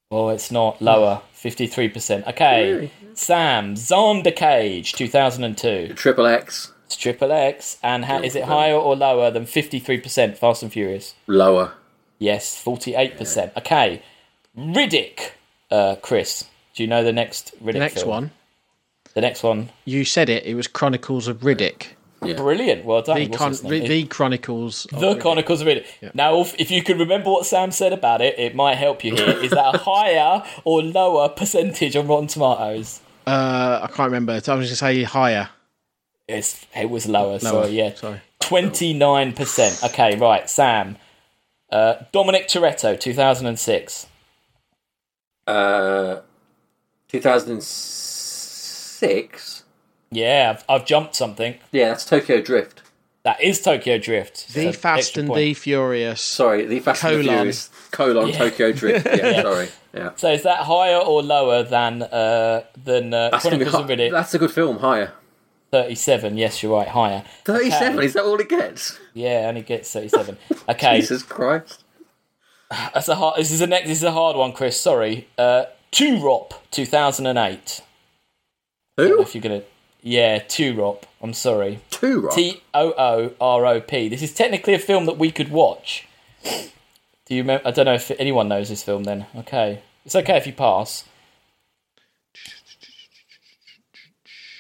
Well, it's not lower, 53%. Okay. Really? Sam, Xander Cage, 2002. Triple X. It's Triple X. And ha- is it higher or lower than 53% Fast and Furious? Lower. Yes, 48%. Okay. Riddick, uh, Chris. Do you know the next Riddick The next film? one. The next one. You said it. It was Chronicles of Riddick. Yeah. Brilliant. Well done. The, con- his name? the, the Chronicles. The Riddick. Chronicles of Riddick. Now, if, if you could remember what Sam said about it, it might help you here. Is that a higher or lower percentage on Rotten Tomatoes? Uh, I can't remember. I was going to say higher. It's, it was lower, Lower, sorry, yeah. sorry. 29%. Okay, right, Sam. Uh, Dominic Toretto, 2006. Uh, 2006. Yeah, I've, I've jumped something. Yeah, that's Tokyo Drift. That is Tokyo Drift. The So, Fast and point. the Furious. Sorry, the Fast and the Colon. Furious colon Tokyo Drift. Yeah, sorry. Yeah. So is that higher or lower than uh, than uh, That's, gonna be Chronicles of Riddick? that's a good film. Higher. 37. Yes, you're right, higher. 37. Okay. Is that all it gets? Yeah, only gets 37. Okay, Jesus Christ. that's a hard. This is a next. This is a hard one, Chris. Sorry. Uh, Toorop, 2008. Who? If you're gonna, yeah, Toorop. I'm sorry. Two rock. T O O R O P. This is technically a film that we could watch. Do you remember? I don't know if anyone knows this film. Then okay, it's okay if you pass.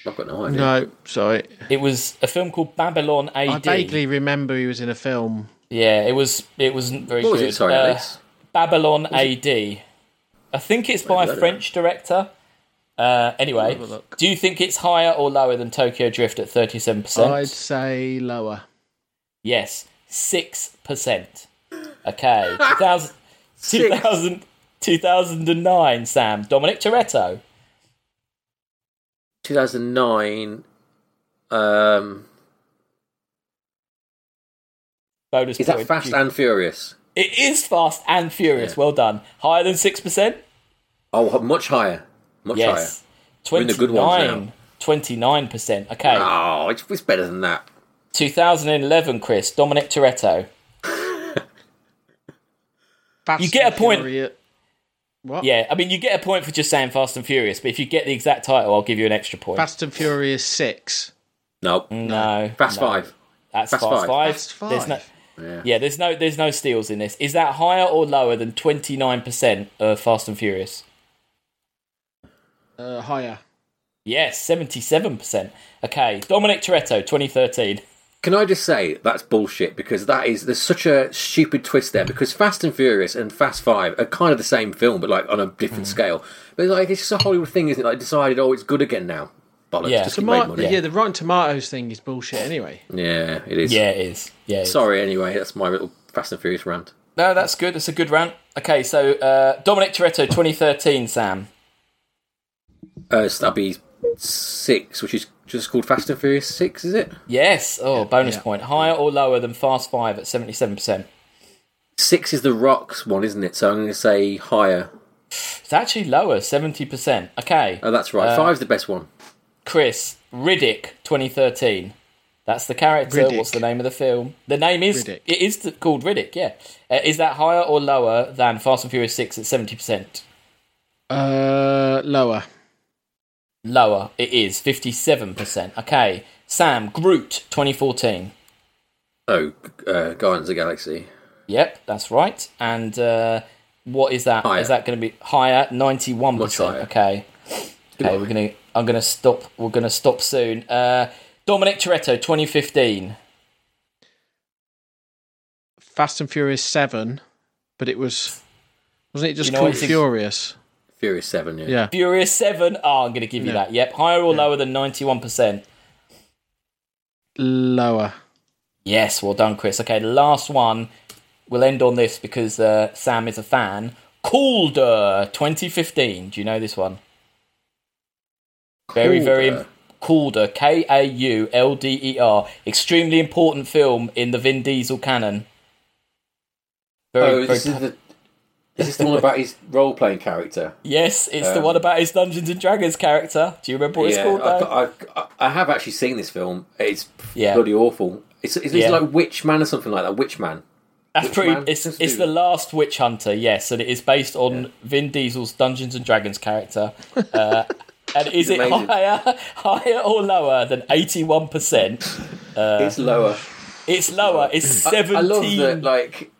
I've got no idea. No, sorry. It was a film called Babylon AD. I vaguely remember he was in a film. Yeah, it was. It wasn't very What was good. it? Sorry, Uh, Alex. Babylon AD. I think it's by a of French director. Uh, anyway, have a look. do you think it's higher or lower than Tokyo Drift at thirty-seven percent? I'd say lower. Yes, six percent. Okay, 2000, 2000 2009, Sam Dominic Toretto. 2009. Um, Bonus is that. Fast You- and Furious? It is Fast and Furious. Yeah. Well done. Higher than six percent. Oh, much higher. Much Yes, We're in the good ones now. 29 29 percent. Okay, higher. Oh, it's, it's better than that. 2011, Chris Dominic Toretto. You get a point. Furious- What? Yeah, I mean, you get a point for just saying Fast and Furious, but if you get the exact title, I'll give you an extra point. Fast and Furious 6. No. no, Fast no. Five. That's Fast Fast, Five. Five. Fast There's no, Five. Yeah. yeah, there's no, there's no steals in this. Is that higher or lower than 29 percent of Fast and Furious? Uh, higher. Yes, 77 percent. Okay, Dominic Toretto, 2013. Can I just say that's bullshit because that is there's such a stupid twist there because Fast and Furious and Fast Five are kind of the same film but like on a different Mm. scale. But like it's just a Hollywood thing, isn't it? Like decided, oh, it's good again now. Bollocks, Yeah. just to make money. yeah. the Rotten Tomatoes thing is bullshit anyway. Yeah, it is. Yeah, it is. Yeah. it is. Sorry, anyway, that's my little Fast and Furious rant. No, that's good. That's a good rant. Okay, so uh, Dominic Toretto, 2013. Sam. Uh, so that'd be six, which is just called Fast and Furious Six, is it? Yes. Oh, bonus yeah. point. Higher or lower than Fast Five at 77 percent? Six is the Rocks one, isn't it? So I'm going to say higher. It's actually lower, 70%. Okay. Oh, that's right. Uh, Five's the best one. Chris, Riddick 2013. That's the character. Riddick. What's the name of the film? The name is Riddick. it is th- called Riddick. Yeah. Uh, is that higher or lower than Fast and Furious 6 at 70%? Uh, lower. Lower. It is 57%. Okay. Sam, Groot 2014. Oh, uh, Guardians of the Galaxy. Yep, that's right. And uh, what is that? Is Higher. that going to be higher? 91%. Much higher. Okay. Okay, we're going to I'm going to stop we're going to stop soon. Uh Dominic Toretto 2015. Fast and Furious 7, but it was. Wasn't it just You know called what, it's- Furious? Furious Seven. Yeah. Yeah. Furious 7. Oh, I'm going to give you Yeah. that. Yep, higher or lower than 91%. Lower. Yes, well done, Chris. Okay, the last one. We'll end on this because uh, Sam is a fan. Kaulder 2015. Do you know this one? Very, very Kaulder. Kaulder. K A U L D E R. Extremely important film in the Vin Diesel canon. Very, Oh, very this is. Is this the one about his role playing character? Yes, it's the Um, one about his Dungeons and Dragons character. Do you remember what it's called? I? I, I have actually seen this film. It's Yeah. bloody awful. It's, it's, Yeah. like Witch Man or something like that. Witch Man. That's Witch pretty. Man? It's it's the last Witch Hunter, yes, and it is based on Vin Diesel's Dungeons and Dragons character. Uh, and is it higher, higher or lower than eighty-one percent? it's lower. It's lower. It's I, seventeen. I love that. Like,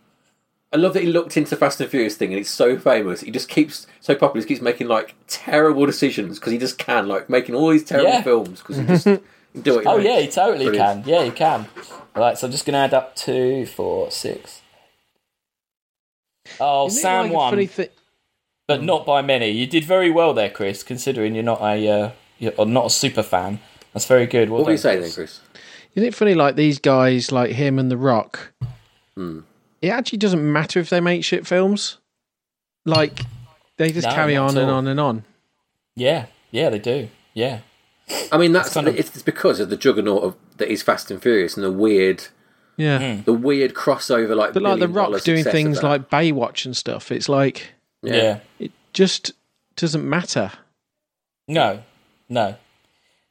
I love that he looked into the Fast and Furious thing, and it's so famous. He just keeps so popular. He keeps making like terrible decisions because he just can, like making all these terrible Yeah. films because he just Do what you Oh want. yeah, he totally Brilliant. can. Yeah, he can. All right, so I'm just going to add up two, four, six. Oh, Isn't Sam like won, thi- but not by many. You did very well there, Chris. Considering you're not a uh, you're not a super fan. That's very good. Well What were you done, saying Chris? Isn't it funny, like these guys, like him and The Rock? Hmm. It actually doesn't matter if they make shit films. Like they just No, carry on and on and on. Yeah, yeah, they do. Yeah, I mean, that's kind of- it's because of the juggernaut of, that is Fast and Furious and the weird, Yeah, Hmm. the weird crossover, like but like The Rock dollar doing things like Baywatch and stuff. It's like yeah. it just doesn't matter. No, no,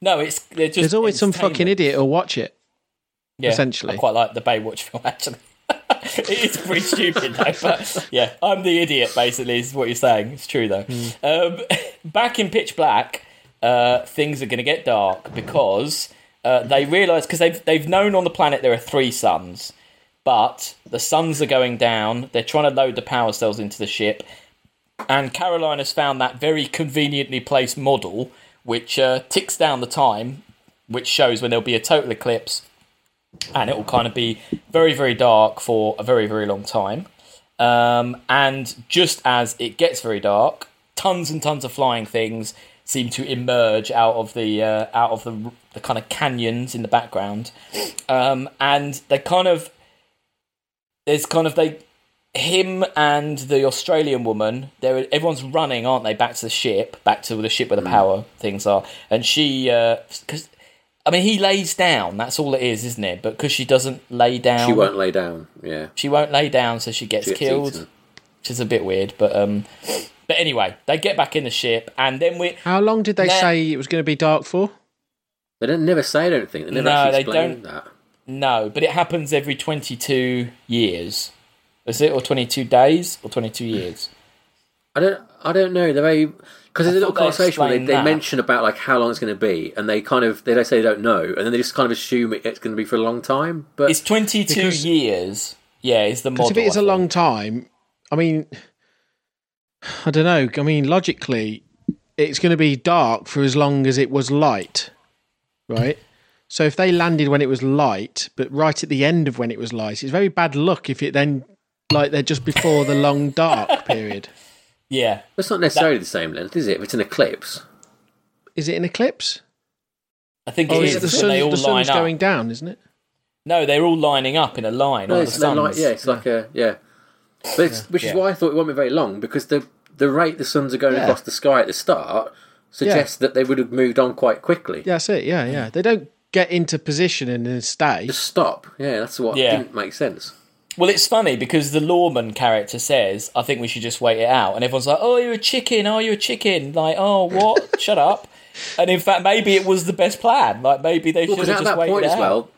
no. It's just There's always some fucking idiot who'll watch it. Yeah, essentially. I quite like the Baywatch film actually. it is pretty stupid though, but yeah, I'm the idiot basically. Is what you're saying. It's true though. Um, back in Pitch Black, uh, things are going to get dark because uh, they realise because they've they've known on the planet there are three suns, but the suns are going down. They're trying to load the power cells into the ship, and Caroline has found that very conveniently placed model which uh, ticks down the time, which shows when there'll be a total eclipse and it will kind of be very, very dark for a very, very long time. Um, and just as it gets very dark, tons and tons of flying things seem to emerge out of the uh, out of the the kind of canyons in the background, um, and they kind of there's kind of they him and the Australian woman. There, everyone's running, aren't they? Back to the ship, back to the ship where the power things are, and she because. I mean, he lays down. That's all it is, isn't it? But because she doesn't lay down, She won't lay down. Yeah, she won't lay down, so she gets She gets killed, eaten. which is a bit weird. But um, but anyway, they get back in the ship, and then we How long did they Nah. say it was going to be dark for? they don't never say. I don't think they never No, they don't. that. no, but it happens every twenty-two years. Is it or twenty-two days or twenty-two years? I don't. I don't know. They're very because there's a little conversation where they, they mention about like how long it's going to be, and they kind of they don't say they don't know, and then they just kind of assume it's going to be for a long time. But It's twenty-two Because- years. Yeah, is the model. Because if it's a long time, I mean, I don't know. I mean, logically, it's going to be dark for as long as it was light, right? So if they landed when it was light, but right at the end of when it was light, it's very bad luck if it then, like, they're just before the long dark period. Yeah, it's not necessarily the same length, is it? If it's an eclipse, Is it an eclipse? I think Oh, it is is. it the sun? they all The line sun's up. going down, isn't it? No, they're all lining up in a line. no, all it's the suns. like yeah, it's like a yeah, but it's, which is Yeah. why I thought it won't be very long because the the rate the suns are going Yeah. across the sky at the start suggests that they would have moved on quite quickly. Yeah, that's it. Yeah, yeah. They don't get into position and then stay. Just stop. Yeah, that's what Yeah. didn't make sense. Well, it's funny because the lawman character says, "I think we should just wait it out," and everyone's like, "Oh, you're a chicken! Oh, you're a chicken!" Like, "Oh, what? Shut up!" And in fact, maybe it was the best plan. Like, maybe they Well, should because have at just that waited point it as out. well,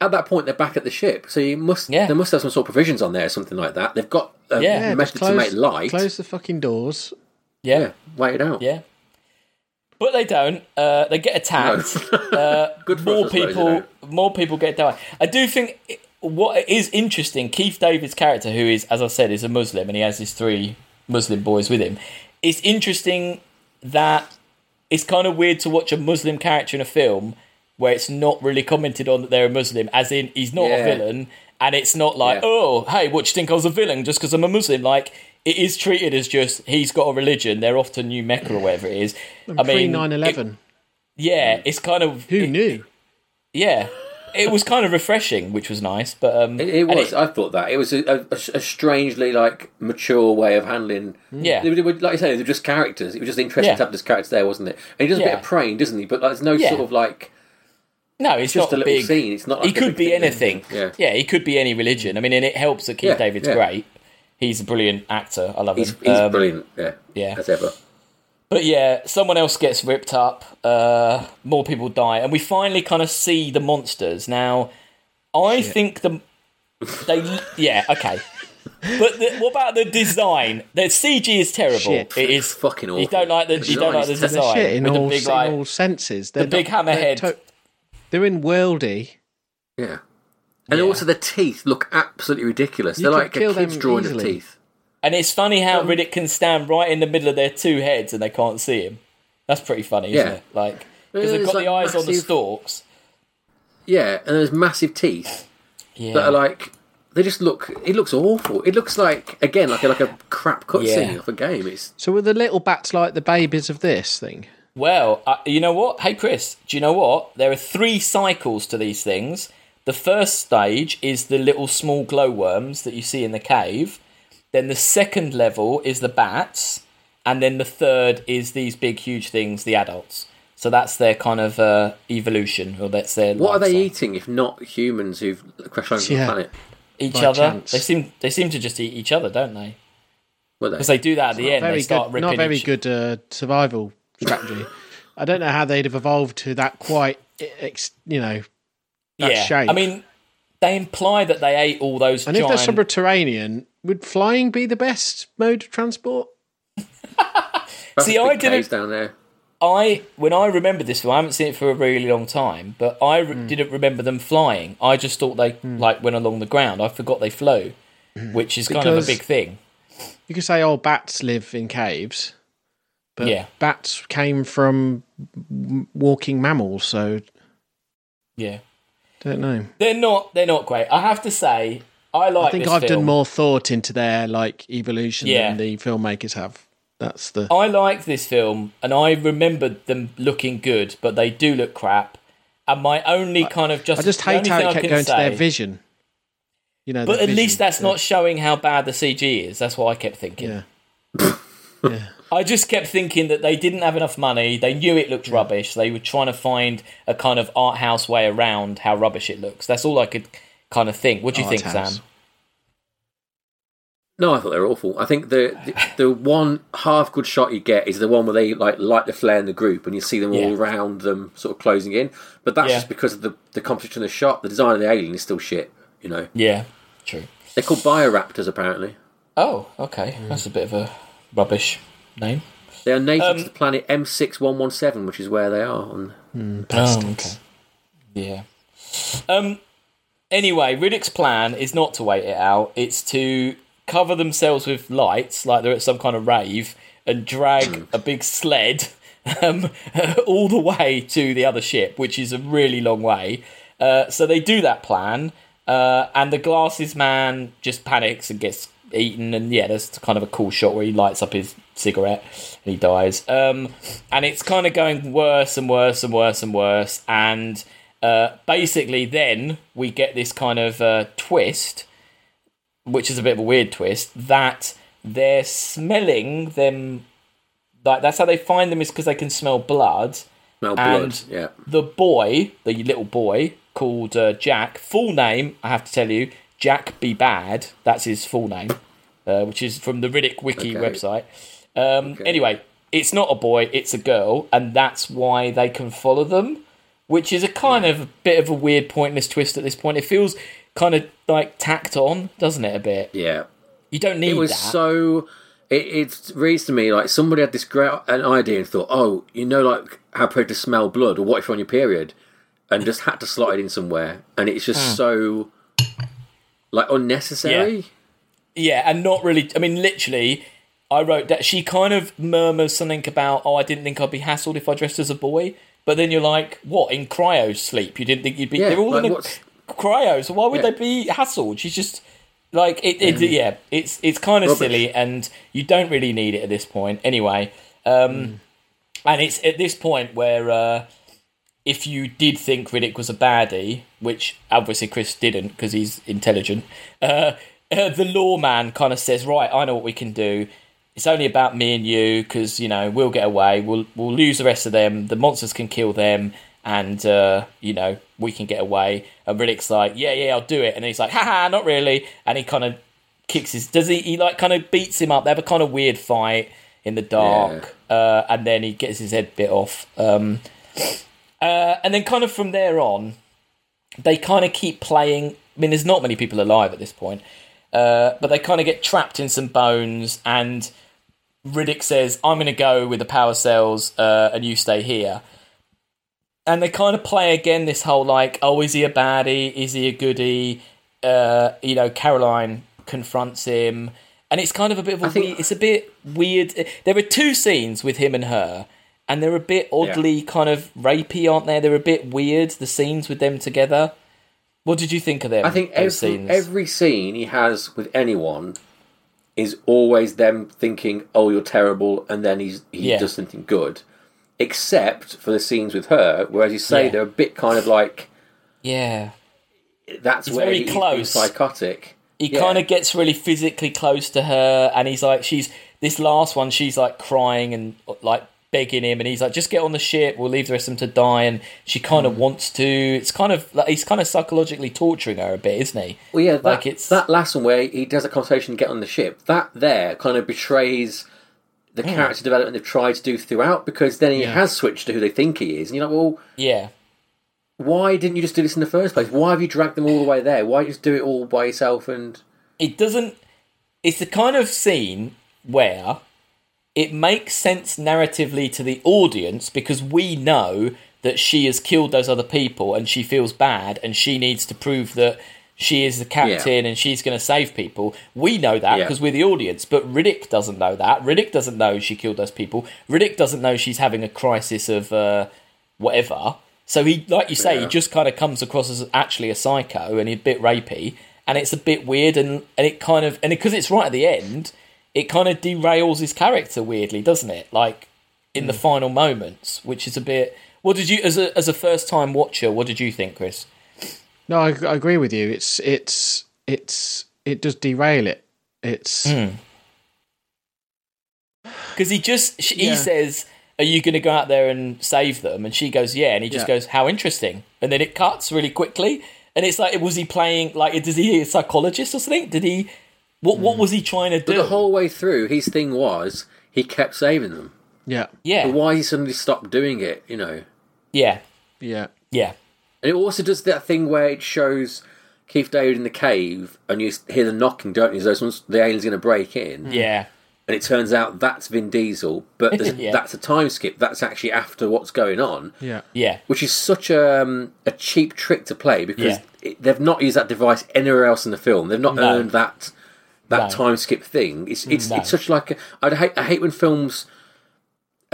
at that point they're back at the ship, so you must Yeah. they must have some sort of provisions on there, or something like that. They've got a Yeah. yeah, method just to make light. Close the fucking doors. yeah, Yeah, wait it out. yeah. But they don't. Uh, they get attacked. Uh, Good for more us, I suppose, people, you know. more people get died. I do think it- what is interesting. Keith David's character, who is, as I said, is a Muslim, and he has his three Muslim boys with him. It's interesting that it's kind of weird to watch a Muslim character in a film where it's not really commented on that they're a Muslim, as in he's not a villain, and it's not like, Yeah. oh, hey, what do you think I was a villain just because I'm a Muslim? Like it is treated as just he's got a religion. They're off to New Mecca or whatever it is. I Pre mean, 9 11. yeah, it's kind of Who it- knew? Yeah, it was kind of refreshing, which was nice. But um, It, it was. I thought that it was a, a, a strangely like mature way of handling. Yeah. they, were- like you say, they're just characters. It was just interesting Yeah. to have this character there, wasn't it? And he does a bit of praying, doesn't he? But like, there's no Yeah. sort of like no, it's just not a little big. scene. It's not. Like he could be anything. Yeah, Yeah, he could be any religion. I mean, and it helps that Keith Yeah, David's yeah. great. He's a brilliant actor. I love he's, him. he's Um, brilliant. Yeah, yeah. as ever. But yeah, someone else gets ripped up. Uh, more people die, and we finally kind of see the monsters. Now, I think the they yeah okay. But the, what about the design? The CG is terrible. Shit. It is Fucking awful. You don't like the, The you don't like the design shit in with all, the big in all senses. They're big not- they're hammerhead. to- they're in worldy. Yeah, and Yeah. also the teeth look absolutely ridiculous. You They're could like a kid's them drawing easily. of teeth. And it's funny how Riddick can stand right in the middle of their two heads and they can't see him. That's pretty funny, isn't Yeah. it? Like because they've it's got the like eyes on the stalks. yeah, and there's massive teeth Yeah. that are like they just look. It looks awful. It looks like again like a, like a crap cutscene Yeah. of a game. It's So were the little bats like the babies of this thing? Well, uh, you know what? Hey, Chris, do you know what? There are three cycles to these things. The first stage is the little small glowworms that you see in the cave. Then the second level is the bats. And then the third is these big, huge things, the adults. So that's their kind of uh, evolution, or that's their. what are they cycle. eating if not humans who've crashed onto Yeah. the planet? Each By other. chance. They seem they seem to just eat each other, don't they? Were they? Because they do that at the end. They Very start good. ripping Not very each- good uh, survival strategy. I don't know how they'd have evolved to that quite, you know. that yeah. shape. I mean, they imply that they ate all those And if they're subterranean, would flying be the best mode of transport? See, I didn't- down there. I when I remember this film, I haven't seen it for a really long time, but I Hmm. re- didn't remember them flying. I just thought they like went along the ground. I forgot they flew, which is kind of a big thing. You could say, oh, bats live in caves, but Yeah. bats came from walking mammals, so Yeah, don't know. they're not they're not great. I have to say, I like. I think this I've film. done more thought into their like evolution Yeah. than the filmmakers have. That's the I like this film, and I remembered them looking good, but they do look crap. And my only kind of just I just hate how it I kept can going to their vision. You know, But their at least that's Yeah. not showing how bad the CG is. That's what I kept thinking. Yeah. yeah. I just kept thinking that they didn't have enough money. They knew it looked rubbish. They were trying to find a kind of art house way around how rubbish it looks. That's all I could kind of thing. What do you Art think, house. Sam? No, I thought they were awful. I think the, the the one half good shot you get is the one where they like light the flare in the group and you see them all Yeah. around them sort of closing in. But that's Yeah. just because of the the composition of the shot. The design of the alien is still shit. You know, Yeah, true. they're called bioraptors apparently. Oh, okay. That's a bit of a rubbish name. They are native Um, to the planet M six one one seven, which is where they are. On Oh, okay. Yeah. Um. Anyway, Riddick's plan is not to wait it out. It's to cover themselves with lights, like they're at some kind of rave, and drag a big sled um, all the way to the other ship, which is a really long way. Uh, so they do that plan, uh, and the glasses man just panics and gets eaten. And yeah, there's kind of a cool shot where he lights up his cigarette and he dies. Um, and it's kind of going worse and worse and worse and worse. And uh, basically, then we get this kind of uh, twist, which is a bit of a weird twist, that they're smelling them. Like that's how they find them is because they can smell blood. smell blood. And- Yeah, The boy, the little boy called uh, Jack, full name I have to tell you, Jack Be Bad. That's his full name, uh, which is from the Riddick Wiki Okay. website. Um, Anyway, it's not a boy; it's a girl, and that's why they can follow them. Which is a kind of a bit of a weird pointless twist at this point. It feels kind of like tacked on, doesn't it? A bit. yeah. You don't need It was that. so. It, it reads to me like somebody had this great an idea and thought, oh, you know, like how predators smell blood, or what if you're on your period, and just had to slot it in somewhere, and it's just Hmm. so like unnecessary. Yeah, and not really. I mean, literally, I wrote that she kind of murmurs something about, "Oh, I didn't think I'd be hassled if I dressed as a boy." But then you're like, "What in cryo sleep? You didn't think you'd be?" Yeah, They're all like, in a cryo, so why would Yeah. they be hassled? She's just like it. it yeah, it's it's kind of silly, and you don't really need it at this point. Anyway, um, and it's at this point where. Uh, if you did think Riddick was a baddie, which obviously Chris didn't because he's intelligent, uh, uh, the lawman kind of says, "Right, I know what we can do. It's only about me and you because you know we'll get away. We'll we'll lose the rest of them. The monsters can kill them, and uh, you know we can get away." And Riddick's like, "Yeah, yeah, I'll do it." And he's like, "Haha, not really." And he kind of kicks his. Does he? He like kind of beats him up. They have a kind of weird fight in the dark, uh, and then he gets his head bit off. Um, uh, and then kind of from there on, they kind of keep playing. I mean, there's not many people alive at this point, uh, but they kind of get trapped in some bones. And Riddick says, "I'm going to go with the power cells, uh, and you stay here." And they kind of play again this whole like, "Oh, is he a baddie? Is he a goodie?" Uh, you know, Caroline confronts him, and it's kind of a bit of a think- weird, it's a bit weird. There are two scenes with him and her, and they're a bit oddly kind of rapey, aren't they? They're a bit weird. The scenes with them together. What did you think of them? I think every, scenes? every scene he has with anyone is always them thinking, "Oh, you're terrible," and then he's he Yeah. does something good. Except for the scenes with her, where as you say, Yeah. they're a bit kind of like yeah. that's He's where very he- close. psychotic. he Yeah. kind of gets really physically close to her and he's like she's this last one she's like crying and like begging him and he's like just get on the ship we'll leave the rest of them to die and she kind Mm. of wants to it's kind of like he's kind of psychologically torturing her a bit isn't he Well, yeah, that, Like, it's- that last one where he does a conversation, get on the ship. That there kind of betrays the Hmm. character development they've tried to do throughout, because then he Yeah. has switched to who they think he is, and you're like, well, yeah why didn't you just do this in the first place? Why have you dragged them all the way there? Why just do it all by yourself? And it doesn't it's the kind of scene where it makes sense narratively to the audience because we know that she has killed those other people and she feels bad and she needs to prove that she is the captain and she's going to save people. We know that Yeah. because we're the audience, but Riddick doesn't know that. Riddick doesn't know she killed those people. Riddick doesn't know she's having a crisis of uh, whatever. So he, like you say, he just kind of comes across as actually a psycho and he's a bit rapey, and it's a bit weird, and and it kind of and because it's right at the end, it kind of derails his character weirdly, doesn't it? Like in the hmm. final moments, which is a bit. What did you, as a as a first time watcher, what did you think, Chris? No, I, I agree with you. It's it's it's it does derail it. It's hmm. Because he just he Yeah. says, "Are you going to go out there and save them?" And she goes, "Yeah," and he just Yeah. goes, "How interesting!" And then it cuts really quickly, and it's like, was he playing like? Does he a psychologist or something? Did he? What what was he trying to do? but the whole way through, his thing was he kept saving them. yeah yeah, But why he suddenly stopped doing it? You know. yeah, yeah yeah, And it also does that thing where it shows Keith David in the cave, and you hear the knocking, don't you? As though someone's, the alien's going to break in, yeah, and it turns out that's Vin Diesel, but Yeah. that's a time skip. That's actually after what's going on, yeah yeah, which is such a um, a cheap trick to play because Yeah. it, they've not used that device anywhere else in the film. They've not No. earned that that No. time skip thing. It's it's No. it's such like a, I hate I hate when films.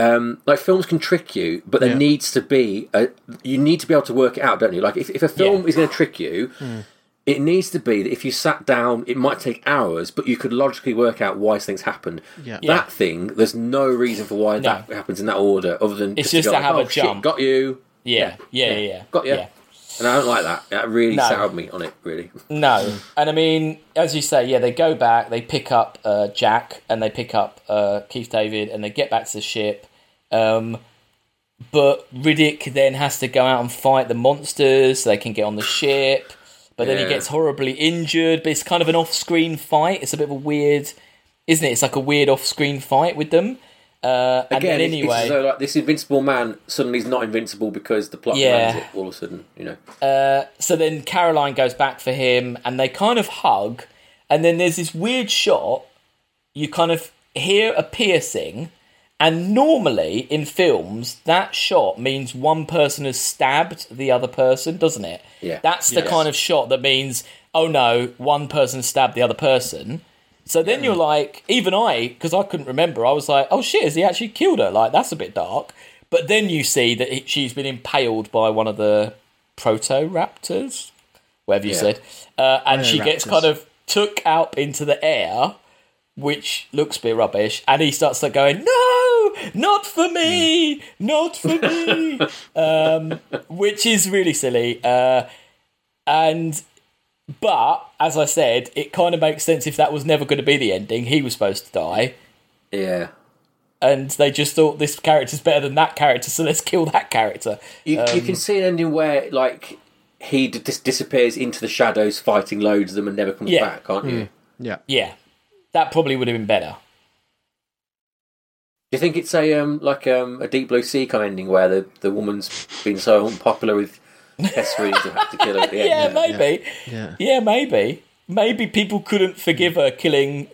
Um, like films can trick you, but there Yeah. needs to be a. You need to be able to work it out, don't you? Like if, if a film Yeah. is going to trick you, Hmm. it needs to be that if you sat down, it might take hours, but you could logically work out why things happened. Yeah. That thing, there's no reason for why No. that happens in that order, other than It's to just go to like, have a "Oh, shit, jump." got you, yeah, yeah, yeah, yeah. got you. Yeah. And I don't like that. That really No. soured me on it, really. No, and I mean, as you say, yeah, they go back, they pick up uh, Jack, and they pick up uh, Keith David, and they get back to the ship. Um, but Riddick then has to go out and fight the monsters so they can get on the ship. But then he gets horribly injured. But it's kind of an off-screen fight. It's a bit of a weird, isn't it? It's like a weird off-screen fight with them. Uh, and Again, then it's, anyway, it's as though like this invincible man suddenly is not invincible because the plot Yeah. demands it all of a sudden. You know, Uh, so then Caroline goes back for him and they kind of hug and then there's this weird shot you kind of hear a piercing and normally in films that shot means one person has stabbed the other person doesn't it Yeah. that's the Yes. kind of shot that means oh no one person stabbed the other person so then you're like even i because i couldn't remember i was like oh shit has he actually killed her like that's a bit dark but then you see that it, she's been impaled by one of the proto-raptors whatever you Yeah. said uh, and she gets Raptors. kind of took out into the air which looks a bit rubbish and he starts like going no not for me not for me um, which is really silly uh, and but as i said it kind of makes sense if that was never going to be the ending he was supposed to die yeah. and they just thought this character's better than that character so let's kill that character You, Um, you can see an ending where like he d- dis- disappears into the shadows, fighting loads of them, and never comes Yeah. back, can't you? yeah yeah that probably would have been better Do you think it's a um like um a deep blue sea kind of ending where the, the woman's been so unpopular with Tesserine to have to kill her at the end? yeah, maybe yeah Yeah, maybe. Maybe people couldn't forgive her killing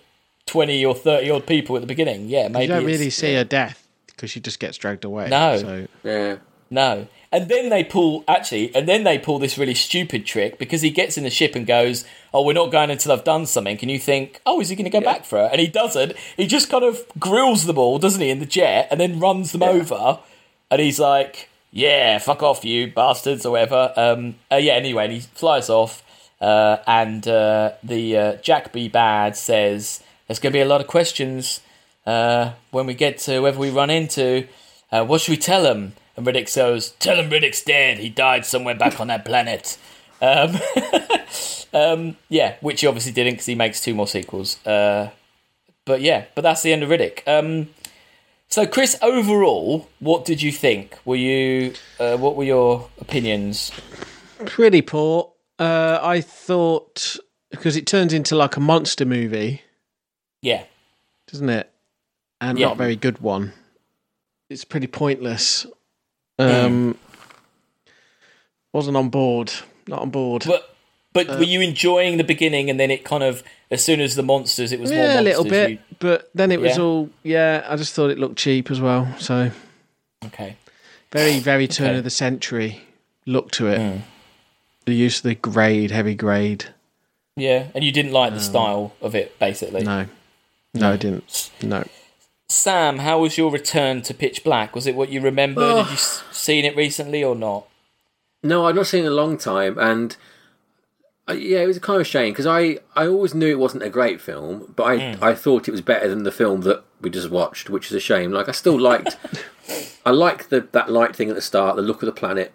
20 or 30 odd people at the beginning. Yeah, maybe. you don't really see her death because she just gets dragged away No. so Yeah. No. And then they pull, actually, and then they pull this really stupid trick because he gets in the ship and goes, Oh, we're not going until I've done something. And you think, Oh, is he going to go back for her? And he doesn't. He just kind of grills them all, doesn't he, in the jet and then runs them over. and he's like, "Yeah, fuck off, you bastards," or whatever. Um, uh, yeah. Anyway, and he flies off, uh, and uh, the uh, Jack B. Bad says, "There's going to be a lot of questions uh, when we get to whoever we run into. Uh, what should we tell him?" And Riddick says, "Tell him Riddick's dead. He died somewhere back on that planet." Um, um, yeah, which he obviously didn't because he makes two more sequels. But yeah, but that's the end of Riddick. So, Chris, overall, what did you think? Were you? Uh, what were your opinions? Pretty poor. Uh, I thought because it turns into like a monster movie, Yeah, doesn't it? And Yeah. not a very good one. It's pretty pointless. Um, wasn't on board. Not on board. but but Uh, were you enjoying the beginning, and then it kind of as soon as the monsters, it was more yeah, a little bit. you- But then it was Yeah. all yeah. I just thought it looked cheap as well. So okay, very very turn Okay. of the century look to it. Mm. The use of the grade, heavy grade. yeah, and you didn't like the style of it, basically. No, no, I didn't. No. Sam, how was your return to Pitch Black? Was it what you remember? Oh. Did you seen it recently or not? No, I've not seen it in a long time, and uh, yeah, it was kind of a shame because I, I always knew it wasn't a great film, but I Hmm. I thought it was better than the film that we just watched, which is a shame. Like I still liked, I liked the that light thing at the start, the look of the planet,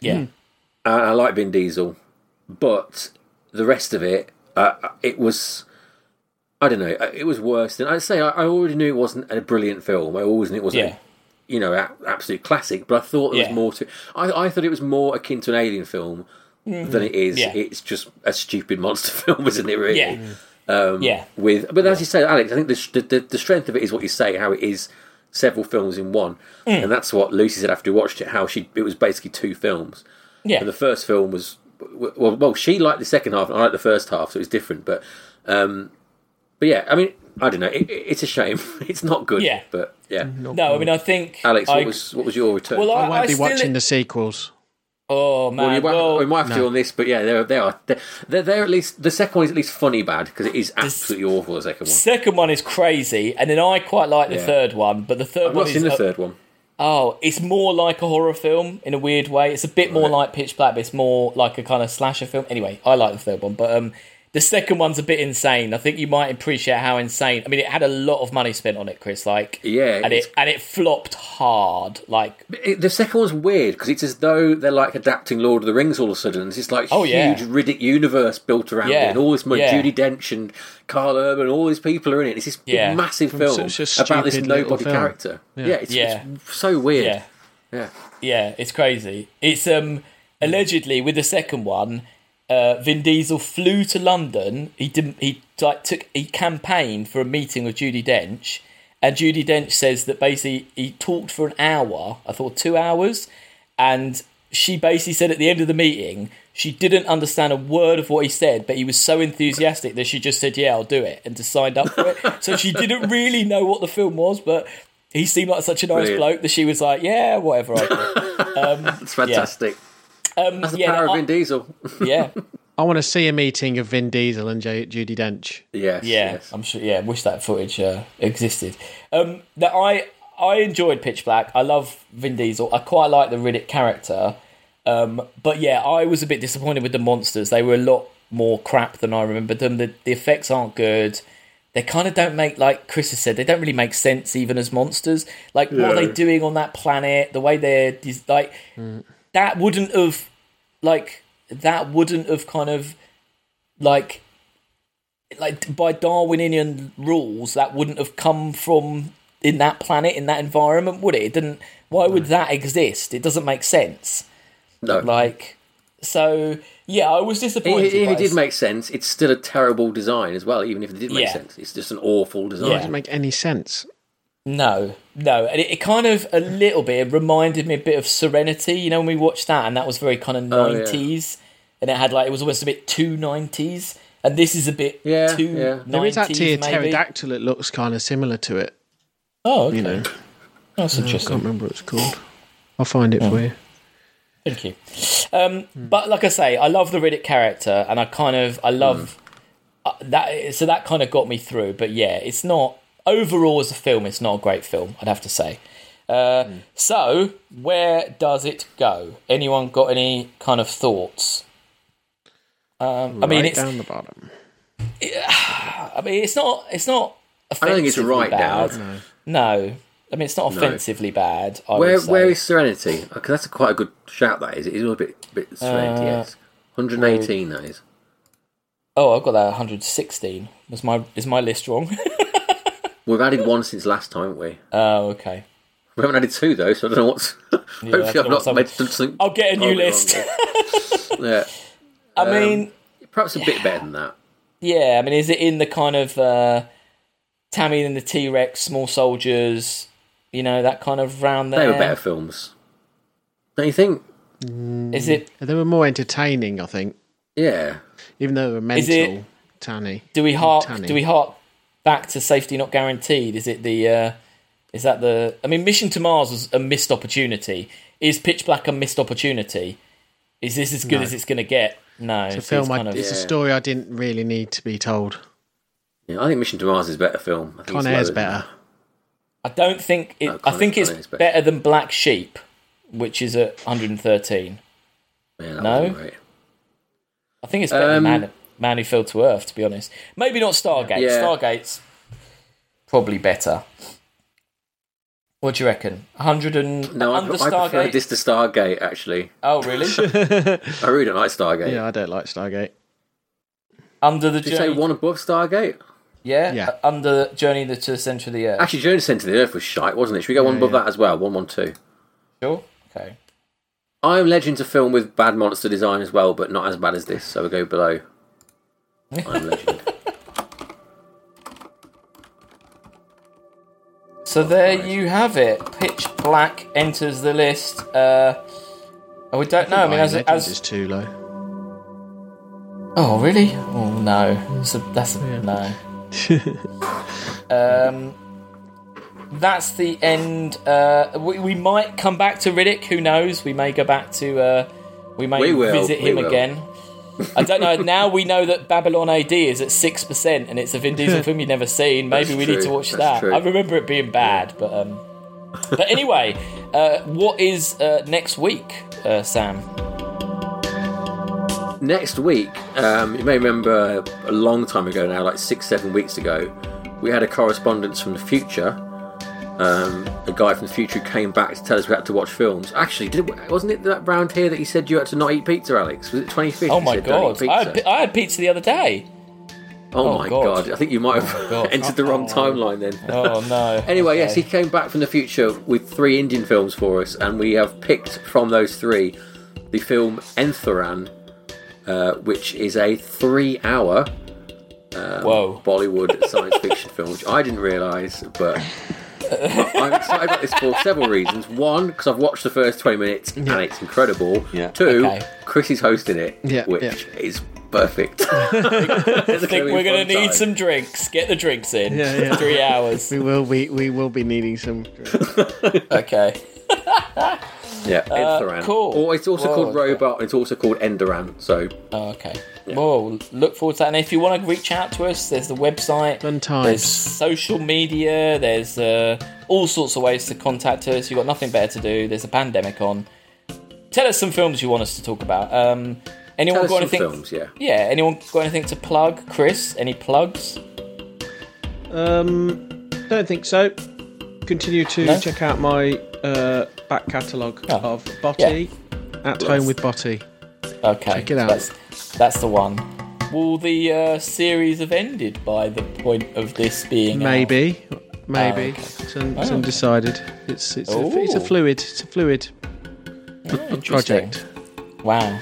Yeah, and I like Vin Diesel, but the rest of it, uh, it was. I don't know. uh, It was worse than I'd say. I I already knew it wasn't a brilliant film. I always knew it wasn't yeah, you know, a- absolute classic. But I thought there Yeah. was more to. I, I thought it was more akin to an alien film than it is. Mm-hmm. Yeah. It's just a stupid monster film, isn't it? Really. yeah, Um, yeah. With, but as you say, Alex, I think the, the the strength of it is what you say. How it is several films in one, Mm. and that's what Lucy said after we watched it. How she it was basically two films. yeah. And the first film was well, well, she liked the second half, and I liked the first half, so it was different. But, um, but yeah, I mean, I don't know. It, it- it's a shame. It's not good. Yeah. But yeah, No, I mean, I think Alex, I, what was what was your return? Well, I I, won't be still- watching the sequels. Oh man, Well, you might, well, we might have to no. on this, but yeah, they're, they are. They're, they're, they're at least the second one is at least funny bad because it is absolutely awful. The second one. second one is crazy, and then I quite like the Yeah. third one, but the 3rd I've one not is seen the uh, third one. oh, it's more like a horror film in a weird way. It's a bit more like Pitch Black, but it's more like a kind of slasher film. Anyway, I like the third one, but um, the second one's a bit insane. I think you might appreciate how insane. I mean, it had a lot of money spent on it, Chris. Like, Yeah, and it and it flopped hard. Like, It, the second one's weird because it's as though they're like adapting Lord of the Rings all of a sudden. It's just like Oh, yeah. huge Riddick universe built around Yeah, it, and all this yeah. Judi Dench and Karl Urban, all these people are in it. It's this big, Yeah. massive film such a about this nobody film. character. Yeah, it's, Yeah. it's so weird. yeah. yeah. Yeah, it's crazy. It's um allegedly with the second one, uh, Vin Diesel flew to London. He didn't. He like took he campaigned for a meeting with Judi Dench, and Judi Dench says that basically he talked for an hour. I thought two hours, and she basically said at the end of the meeting she didn't understand a word of what he said, but he was so enthusiastic that she just said, "Yeah, I'll do it," and just signed up for it. so she didn't really know what the film was, but. He seemed like such a nice Brilliant. bloke that she was like, "Yeah, whatever." I do." It's fantastic. Um, That's the yeah, power no, of Vin Diesel. I- yeah, I want to see a meeting of Vin Diesel and J- Judi Dench. yes. yeah. yes. I'm sure. Yeah, wish that footage uh, existed. Um, that I I enjoyed Pitch Black. I love Vin Diesel. I quite like the Riddick character. Um, but yeah, I was a bit disappointed with the monsters. They were a lot more crap than I remembered them. The the effects aren't good. They kind of don't make like Chris has said. They don't really make sense even as monsters. Like what are they doing on that planet? The way they're des- like that wouldn't have like that wouldn't have kind of like like by Darwinian rules that wouldn't have come from in that planet in that environment would it it didn't why would that exist it doesn't make sense No. like so yeah I was disappointed if by it did make sense, it's still a terrible design as well. Even if it did make Yeah. sense, it's just an awful design. Yeah. Doesn't make any sense. No no and it, it kind of a little bit it reminded me a bit of Serenity you know when we watched that and that was very kind of Oh, yeah. 90s and it had like it was almost a bit too 90s and this is a bit Yeah, too yeah. 90s There is actually a maybe. pterodactyl that looks kind of similar to it. oh okay. You know, that's I interesting can't remember what it's called. I'll find it for you. Thank you. Um, But like I say, I love the Riddick character, and I kind of I love uh, that. So that kind of got me through. But yeah, it's not overall as a film. It's not a great film. I'd have to say. Uh, So, where does it go? Anyone got any kind of thoughts? Um, I mean, it's. down the bottom. I mean, it's not. It's not. I don't think it's right bad. down. No, I mean it's not offensively bad. I Where would say. where is Serenity? Because that's a quite a good shout. That is. It is a bit bit Serenity. Uh, yes, 118. That is. Oh, I've got that 116. Was my is my list wrong? We've added one since last time, haven't we? oh, okay. We haven't added two though, so I don't know what's. Yeah, hopefully, I've not made something. I'll get a new list. yeah. I yeah, mean, perhaps a bit better than that. yeah. I mean, is it in the kind of uh, Tammy and the T Rex, Small Soldiers? You know that kind of round there. They were better films. Don't you think? Is it? They were more entertaining, I think, Yeah. even though they were Is mental. it- Tanny. Do we hark? Tanny. Do we hark back to safety not guaranteed? Is it the? Uh, is that the? I mean, Mission to Mars was a missed opportunity. Is Pitch Black a missed opportunity? Is this as good No. as it's going to get? No, It's a film. it's I, of- it's a story I didn't really need to be told. Yeah, I think Mission to Mars is a better film. I think Con it's Air's lower better. I don't think it. No, I think it's Con Air's better. better than Black Sheep, which is at 113. Yeah, that No? wasn't great. I think it's better Um, than Man, Man Who Fell to Earth. To be honest, maybe not Stargate. Yeah. Stargate's probably better. What do you reckon? 100 and No, I, under I prefer Stargate. this to Stargate. Actually, Oh, really? I really don't like Stargate. Yeah, I don't like Stargate. under the Did you say journey. one above Stargate? Yeah, Yeah. Uh, under Journey to the Centre of the Earth. Actually, Journey to the Centre of the Earth was shite, wasn't it? Should we go one above yeah. that as well? One, one, two. Sure. Okay. I'm Legend's a film with bad monster design as well, but not as bad as this, so we go below. I'm Legend. So there you have it. Pitch Black enters the list. Uh, oh, we don't know. I mean, as, Legends as is too low. oh really? Oh no, that's a, that's a, no. um, that's the end. Uh, we, we might come back to Riddick. Who knows? We may go back to. Uh, we may We will, visit we him will. again. I don't know. Now we know that Babylon AD is at six percent, and it's a Vin Diesel film you've never seen. Maybe That's we need to watch that's that. true. I remember it being bad, but um, but anyway, uh, what is uh, next week, uh, Sam? Next week, um, you may remember a long time ago now, like six, seven weeks ago, we had a correspondence from the future. Um, a guy from the future who came back to tell us we had to watch films. Actually, did it, wasn't it that round here that he said you had to not eat pizza, Alex? Was it 25th? Oh my god, I had, pizza"? I had pizza the other day. oh, oh my God. god. I think you might have Oh, entered the wrong timeline then. Oh no. Anyway, yes, he came back from the future with three Indian films for us, and we have picked from those three the film Enthiran, uh, which is a three-hour Whoa. Bollywood science fiction film, which I didn't realise, but I'm excited about this for several reasons. One, because I've watched the first 20 minutes and it's incredible. Yeah. Two, Okay. Chris is hosting it, Yeah, which yeah. is perfect. I think we're gonna need some drinks. Get the drinks in. Yeah, yeah. Three hours. We will be we will be needing some. Okay. Yeah, Enthiran. Uh, cool. Or it's also Whoa, called. Robot, and it's also called Endhiran. So Oh, okay. Well, look forward to that. And if you want to reach out to us, there's the website. Fun times. There's social media. There's uh, all sorts of ways to contact us. You've got nothing better to do. There's a pandemic on. Tell us some films you want us to talk about. Um, anyone tell us got some anything? films, yeah. Yeah. Anyone got anything to plug? Chris, any plugs? Um, don't think so. Continue to No? check out my uh, back catalogue Oh, of Botty. At Yes. home with Botty. Okay. Check it out. That's, that's the one. Will the uh, series have ended by the point of this being out? Maybe, maybe. Oh, okay. It's, un- Oh. it's undecided. It's it's a, it's a fluid. It's a fluid Interesting. project. Wow.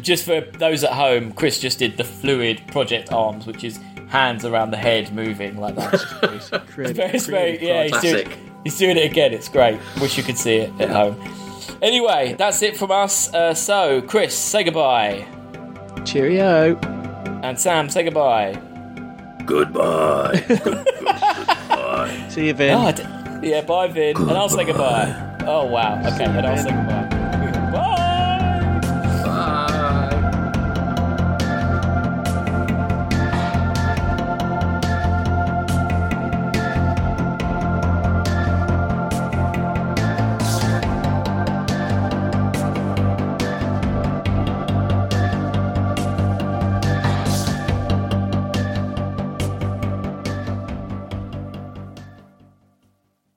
Just for those at home, Chris just did the fluid project arms, which is hands around the head moving like that. It's Creative- very, it's very, creative yeah, he's doing, he's doing it again. It's great. Wish you could see it at home. Anyway, that's it from us. Uh, so, Chris, say goodbye. Cheerio. And Sam, say goodbye. Goodbye. See you, Vin. Oh, I d- yeah, bye, Vin. And I'll say goodbye. Oh, wow. Okay, and I'll say goodbye.